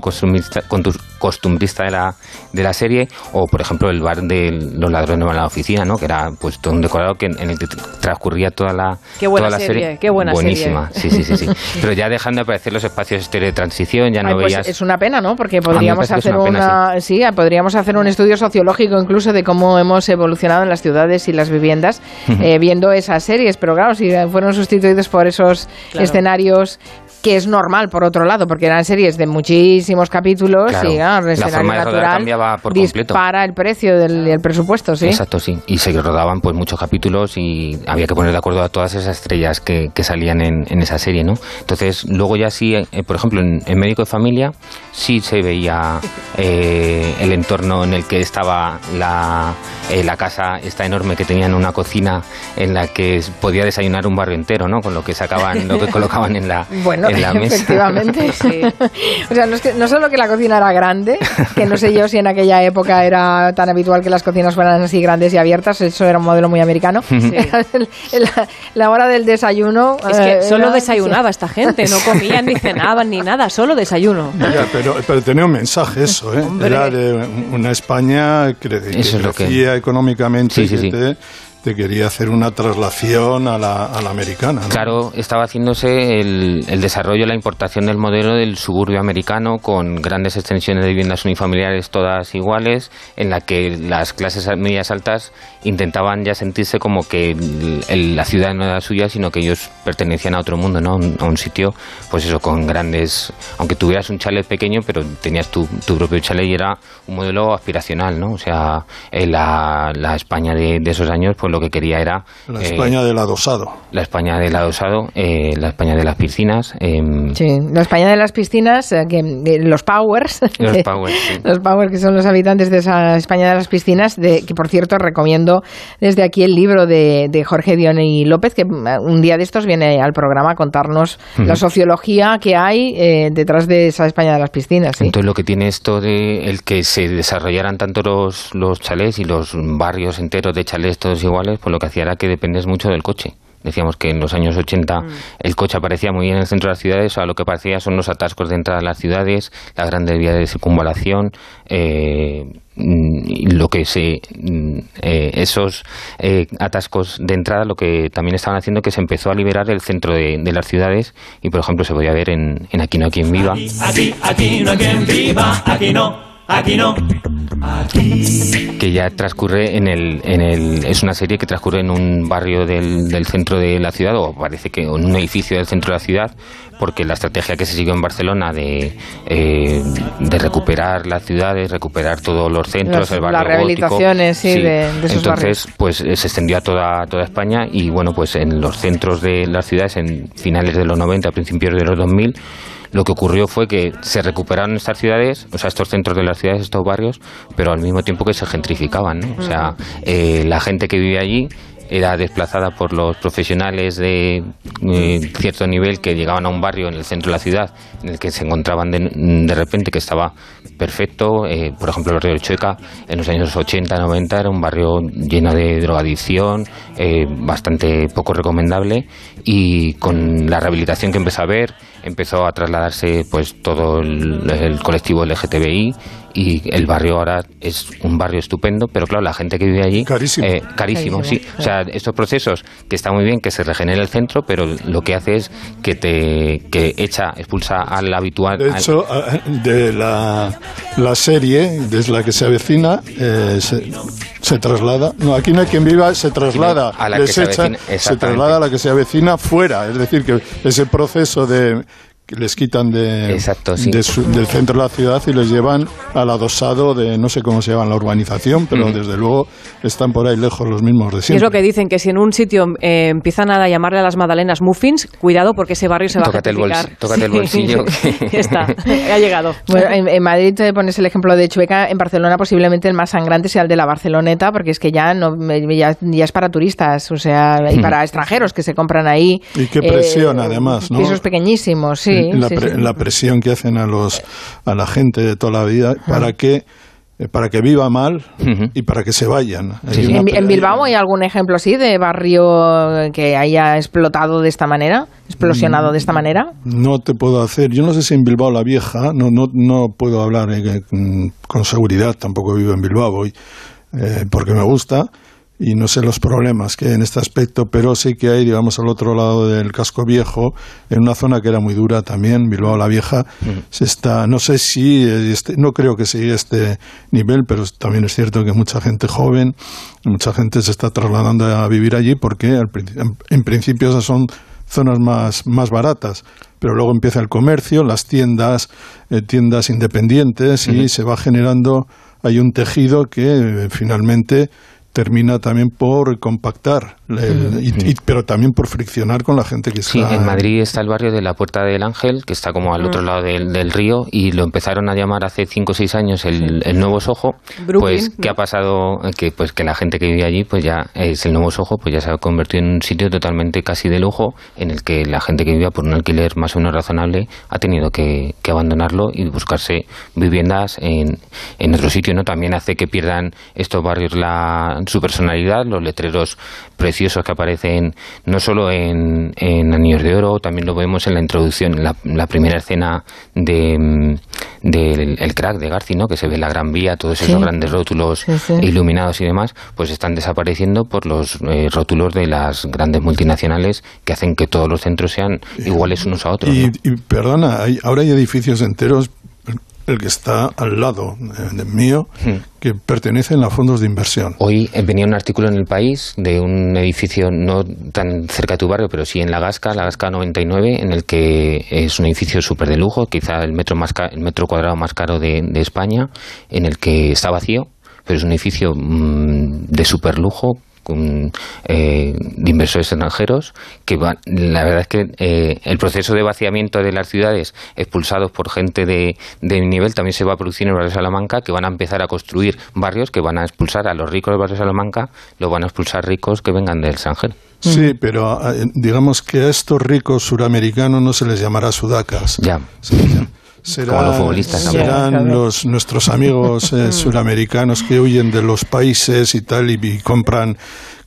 costumbrista, de la, de la serie, o por ejemplo el bar de los ladrones de la oficina, ¿no? Que era pues todo un decorado que, en el que transcurría toda la, qué buena toda la serie, serie. Qué buena Buenísima, serie. sí, sí, sí, sí. [LAUGHS] Pero ya dejando de aparecer los espacios exteriores de transición, ya no Ay, pues veías... es una pena, ¿no? Porque podríamos hacer una, pena, una sí. sí, podríamos hacer un estudio sociológico incluso de cómo hemos evolucionado en las ciudades y las viviendas eh, viendo esas series, pero claro, si fueron sustituidos por esos claro. escenarios que es normal por otro lado porque eran series de muchísimos capítulos claro. y ah, el la forma de natural cambiaba por completo. el precio del el presupuesto sí exacto sí y se rodaban pues muchos capítulos y había que poner de acuerdo a todas esas estrellas que, que salían en, en, esa serie no entonces luego ya sí eh, por ejemplo en, en, médico de familia sí se veía [LAUGHS] eh, el entorno en el que estaba la, eh, la casa esta enorme que tenían una cocina en la que podía desayunar un barrio entero no con lo que sacaban lo que [LAUGHS] colocaban en la bueno, en la mesa efectivamente [LAUGHS] sí. o sea no, es que, no solo que la cocina era grande que no sé yo si en aquella época era tan habitual que las cocinas fueran así grandes y abiertas eso era un modelo muy americano sí. [LAUGHS] la, la, hora del desayuno es que eh, solo era, desayunaba esta gente no comían ni cenaban ni nada solo desayuno pero, pero, tenía un mensaje eso ¿eh? era de una España que, que eso es lo crecía que... económicamente sí, sí, sí. Te, quería hacer una traslación a la, americana. Claro, estaba haciéndose el, desarrollo, la importación del modelo del suburbio americano con grandes extensiones de viviendas unifamiliares todas iguales, en la que las clases medias altas intentaban ya sentirse como que la ciudad no era suya, sino que ellos pertenecían a otro mundo, ¿no? A un sitio, pues eso, con grandes, aunque tuvieras un chalet pequeño, pero tenías tu, propio chalet y era un modelo aspiracional, ¿no? O sea, la, la España de esos años, pues pues lo que quería era... La España del adosado. La España del adosado, la España de las piscinas. Em, sí, la España de las piscinas, que, los powers. Los [LAUGHS] powers, sí. Los powers que son los habitantes de esa España de las piscinas, de, que por cierto recomiendo desde aquí el libro de, de Jorge Dione y López, que un día de estos viene al programa a contarnos la sociología que hay eh, detrás de esa España de las piscinas. Entonces lo que tiene esto de el que se desarrollaran tanto los, los chalés y los barrios enteros de chalés todos iguales, pues lo que hacía era que dependes mucho del coche. Decíamos que en los años 80 mm. el coche aparecía muy bien en el centro de las ciudades, o lo que parecía son los atascos de entrada a las ciudades, las grandes vías de circunvalación, eh, mm, lo que se mm, eh, esos eh, atascos de entrada lo que también estaban haciendo que se empezó a liberar el centro de, las ciudades y por ejemplo se podía ver en, en Aquí no hay quien viva aquí, aquí no hay quien viva aquí no Aquí no. Que ya transcurre en el, en el. Es una serie que transcurre en un barrio del, del centro de la ciudad, o parece que en un edificio del centro de la ciudad, porque la estrategia que se siguió en Barcelona de, eh, de recuperar las ciudades, recuperar todos los centros, el barrio Las rehabilitaciones, sí, De, Entonces, pues eh, se extendió a toda, toda España y, bueno, pues en los centros de las ciudades, en finales de los 90, principios de los 2000, lo que ocurrió fue que se recuperaron estas ciudades, o sea, estos centros de las ciudades, estos barrios, pero al mismo tiempo que se gentrificaban, ¿no? O sea, eh, la gente que vivía allí era desplazada por los profesionales de eh, cierto nivel que llegaban a un barrio en el centro de la ciudad en el que se encontraban de, repente que estaba perfecto. Eh, por ejemplo, el barrio de Chueca en los años 80, 90 era un barrio lleno de drogadicción, eh, bastante poco recomendable y con la rehabilitación que empezó a ver empezó a trasladarse pues todo el, el colectivo LGTBI y el barrio ahora es un barrio estupendo, pero claro, la gente que vive allí... Carísimo. Eh, carísimo, sí. O sea, estos procesos que está muy bien que se regenere el centro, pero lo que hace es que te que echa, expulsa al habitual... De hecho, de la, la serie, desde la que se avecina, eh, se, traslada... No, aquí no hay quien viva, se traslada, a la que se, avecina, se traslada a la que se avecina fuera. Es decir, que ese proceso de les quitan de, del centro de la ciudad y les llevan al adosado de no sé cómo se llama la urbanización, pero desde luego están por ahí lejos los mismos de siempre. Es lo que dicen, que si en un sitio eh, empiezan a llamarle a las magdalenas muffins, cuidado porque ese barrio se va a gentrificar. tócate el bolsillo. [LAUGHS] está, ha llegado. Bueno, en, Madrid te pones el ejemplo de Chueca, en Barcelona posiblemente el más sangrante sea el de la Barceloneta, porque es que ya no ya, es para turistas, o sea, y para extranjeros que se compran ahí. Y qué presión, eh, además, ¿no? Pisos pequeñísimos, sí la, presión que hacen a los a la gente de toda la vida para que para que viva mal y para que se vayan. ¿En, Bilbao hay algún ejemplo así de barrio que haya explotado de esta manera, explosionado de esta manera? No te puedo hacer. Yo no sé si en Bilbao la vieja, no no no puedo hablar eh, con seguridad. Tampoco vivo en Bilbao hoy eh, porque me gusta y no sé los problemas que hay en este aspecto, pero sí que hay, digamos, al otro lado del casco viejo, en una zona que era muy dura también, Bilbao la Vieja, se está, no sé si, este, no creo que siga este nivel, pero también es cierto que mucha gente joven, mucha gente se está trasladando a vivir allí porque en principio esas son zonas más, más baratas, pero luego empieza el comercio, las tiendas, eh, tiendas independientes y se va generando, hay un tejido que eh, finalmente termina también por compactar, pero también por friccionar con la gente que está... Sí, en Madrid está el barrio de la Puerta del Ángel, que está como al otro lado del, río, y lo empezaron a llamar hace 5 o 6 años el, Nuevo Sojo. pues, ¿qué ha pasado? Que pues que la gente que vive allí, pues ya es el Nuevo Sojo, pues ya se ha convertido en un sitio totalmente casi de lujo, en el que la gente que vivía por un alquiler más o menos razonable ha tenido que, abandonarlo y buscarse viviendas en, en otro sitio, ¿no? También hace que pierdan estos barrios la su personalidad, los letreros preciosos que aparecen no solo en, en Anillos de Oro, también lo vemos en la introducción, en la, primera escena de, mm, el crack de Garci, ¿no? que se ve la Gran Vía, todos esos grandes rótulos iluminados y demás, pues están desapareciendo por los eh, rótulos de las grandes multinacionales que hacen que todos los centros sean iguales unos a otros. Y, perdona, ahora hay edificios enteros el que está al lado eh, del mío, hmm. que pertenecen a fondos de inversión. Hoy eh, venía un artículo en El País de un edificio no tan cerca de tu barrio, pero sí en La Gasca, La Gasca 99, en el que es un edificio súper de lujo, quizá el metro, más el metro cuadrado más caro de, España, en el que está vacío, pero es un edificio mm, de súper lujo, eh, de inversores extranjeros que van, la verdad es que eh, el proceso de vaciamiento de las ciudades expulsados por gente de, de nivel también se va a producir en el barrio de Salamanca que van a empezar a construir barrios que van a expulsar a los ricos del barrio de Salamanca los van a expulsar ricos que vengan del extranjero Sí, pero digamos que a estos ricos suramericanos no se les llamará sudacas. Ya. Serán los, nuestros amigos eh, suramericanos que huyen de los países y tal y compran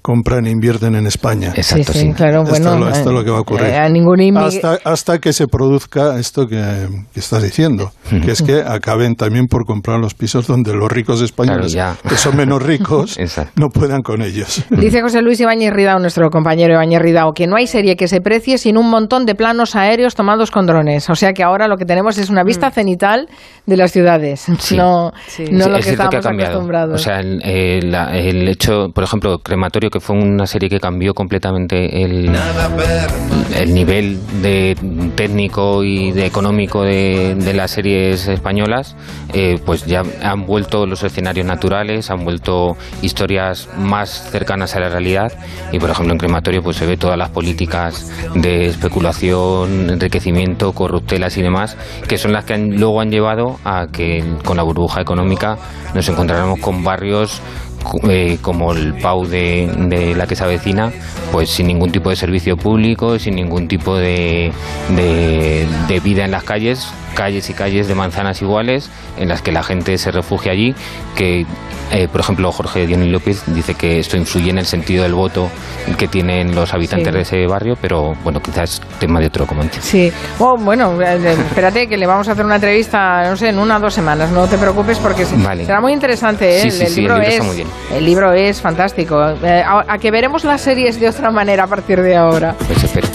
compran e invierten en España. Exacto, sí. claro, bueno, esto, es lo que va a ocurrir. Eh, hasta, hasta, que se produzca esto que, estás diciendo, que es que acaben también por comprar los pisos donde los ricos españoles, que son menos ricos, [LAUGHS] no puedan con ellos. Dice José Luis Ibáñez Ridao, nuestro compañero Ibáñez Ridao, que no hay serie que se precie sin un montón de planos aéreos tomados con drones. O sea que ahora lo que tenemos es una vista mm. cenital de las ciudades, [LAUGHS] no, no lo que estamos acostumbrados. O sea, el, el hecho, por ejemplo, crematorio que fue una serie que cambió completamente el, el nivel de técnico y de económico de, de las series españolas, eh, pues ya han vuelto los escenarios naturales, han vuelto historias más cercanas a la realidad. Y por ejemplo en Crematorio pues se ve todas las políticas de especulación, enriquecimiento, corruptelas y demás, que son las que luego han llevado a que con la burbuja económica nos encontráramos con barrios eh, como el PAU de, la que se avecina, pues sin ningún tipo de servicio público, sin ningún tipo de, de vida en las calles, calles y calles de manzanas iguales en las que la gente se refugia allí, que eh, por ejemplo Jorge Dionis López dice que esto influye en el sentido del voto que tienen los habitantes de ese barrio, pero bueno, quizás tema de otro comentario. Sí, oh, bueno, eh, eh, espérate que le vamos a hacer una entrevista, no sé, en una o dos semanas, no te preocupes porque será muy interesante. el, libro es, el libro es fantástico. a, que veremos las series de otra manera a partir de ahora. Pues espero.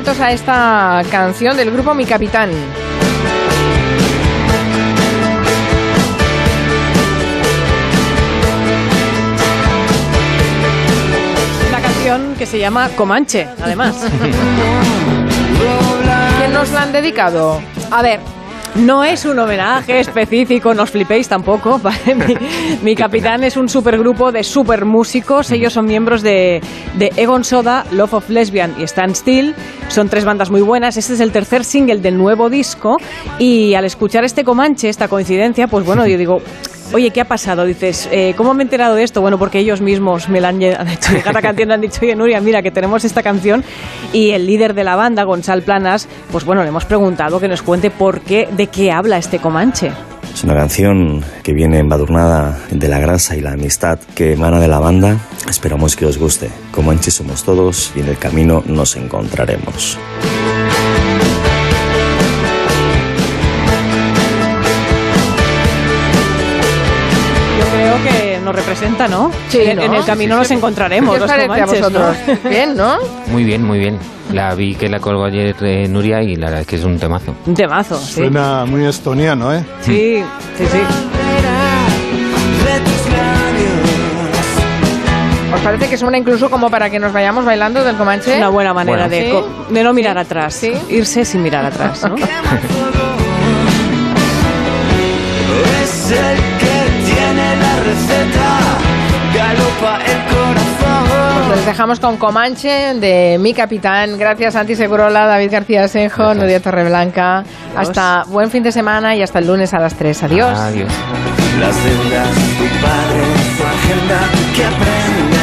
Atentos a esta canción del grupo Mi Capitán. Una canción que se llama Comanche, además. [LAUGHS] ¿Quién nos la han dedicado? A ver, no es un homenaje específico, no os flipéis tampoco. [LAUGHS] Mi, capitán es un supergrupo de super músicos. Ellos son miembros de, de, Egon Soda, Love of Lesbian y Stand Still. Son tres bandas muy buenas. Este es el tercer single del nuevo disco. Y al escuchar este Comanche, esta coincidencia, pues bueno, yo digo, Oye, ¿qué ha pasado? Dices, eh, ¿cómo me he enterado de esto? Bueno, porque ellos mismos me la han, hecho llegar la canción, han dicho, oye, Nuria, mira que tenemos esta canción. Y el líder de la banda, Gonzalo Planas, pues bueno, le hemos preguntado que nos cuente por qué, de qué habla este Comanche. Es una canción que viene embadurnada de la grasa y la amistad que emana de la banda. Esperamos que os guste. Comanche somos todos y en el camino nos encontraremos. Representa, ¿no? Sí, en, el camino nos encontraremos. ¿Qué os parece a vosotros? Bien, ¿no? Muy bien, muy bien. La vi que la colgó ayer eh, Nuria y la verdad es que es un temazo. Un temazo, sí. Suena muy estoniano, ¿eh? Sí, sí, sí. ¿Os parece que suena incluso como para que nos vayamos bailando del Comanche? Una buena manera de, de, no mirar atrás, ¿Sí? irse sin mirar atrás, ¿no? [LAUGHS] Pues les dejamos con Comanche de Mi Capitán. Gracias, Santi Segurola, David García Senjo, Nuria Torreblanca. Hasta buen fin de semana y hasta el lunes a las 3. Adiós. Adiós. Las deudas, tu padre, tu agenda, que aprendan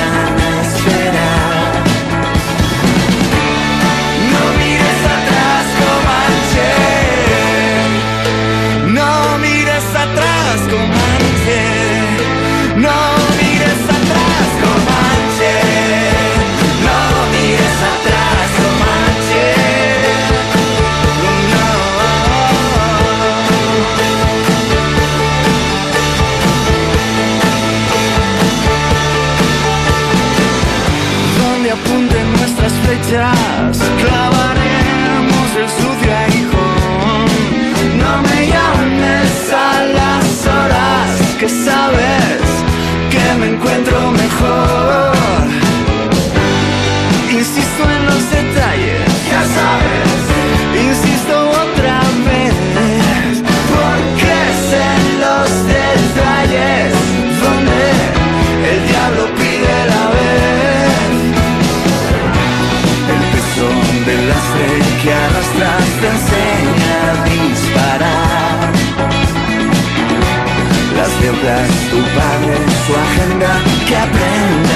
notas, tu padre, su agenda, que aprende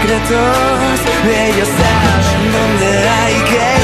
secretos, ellos saben dónde hay que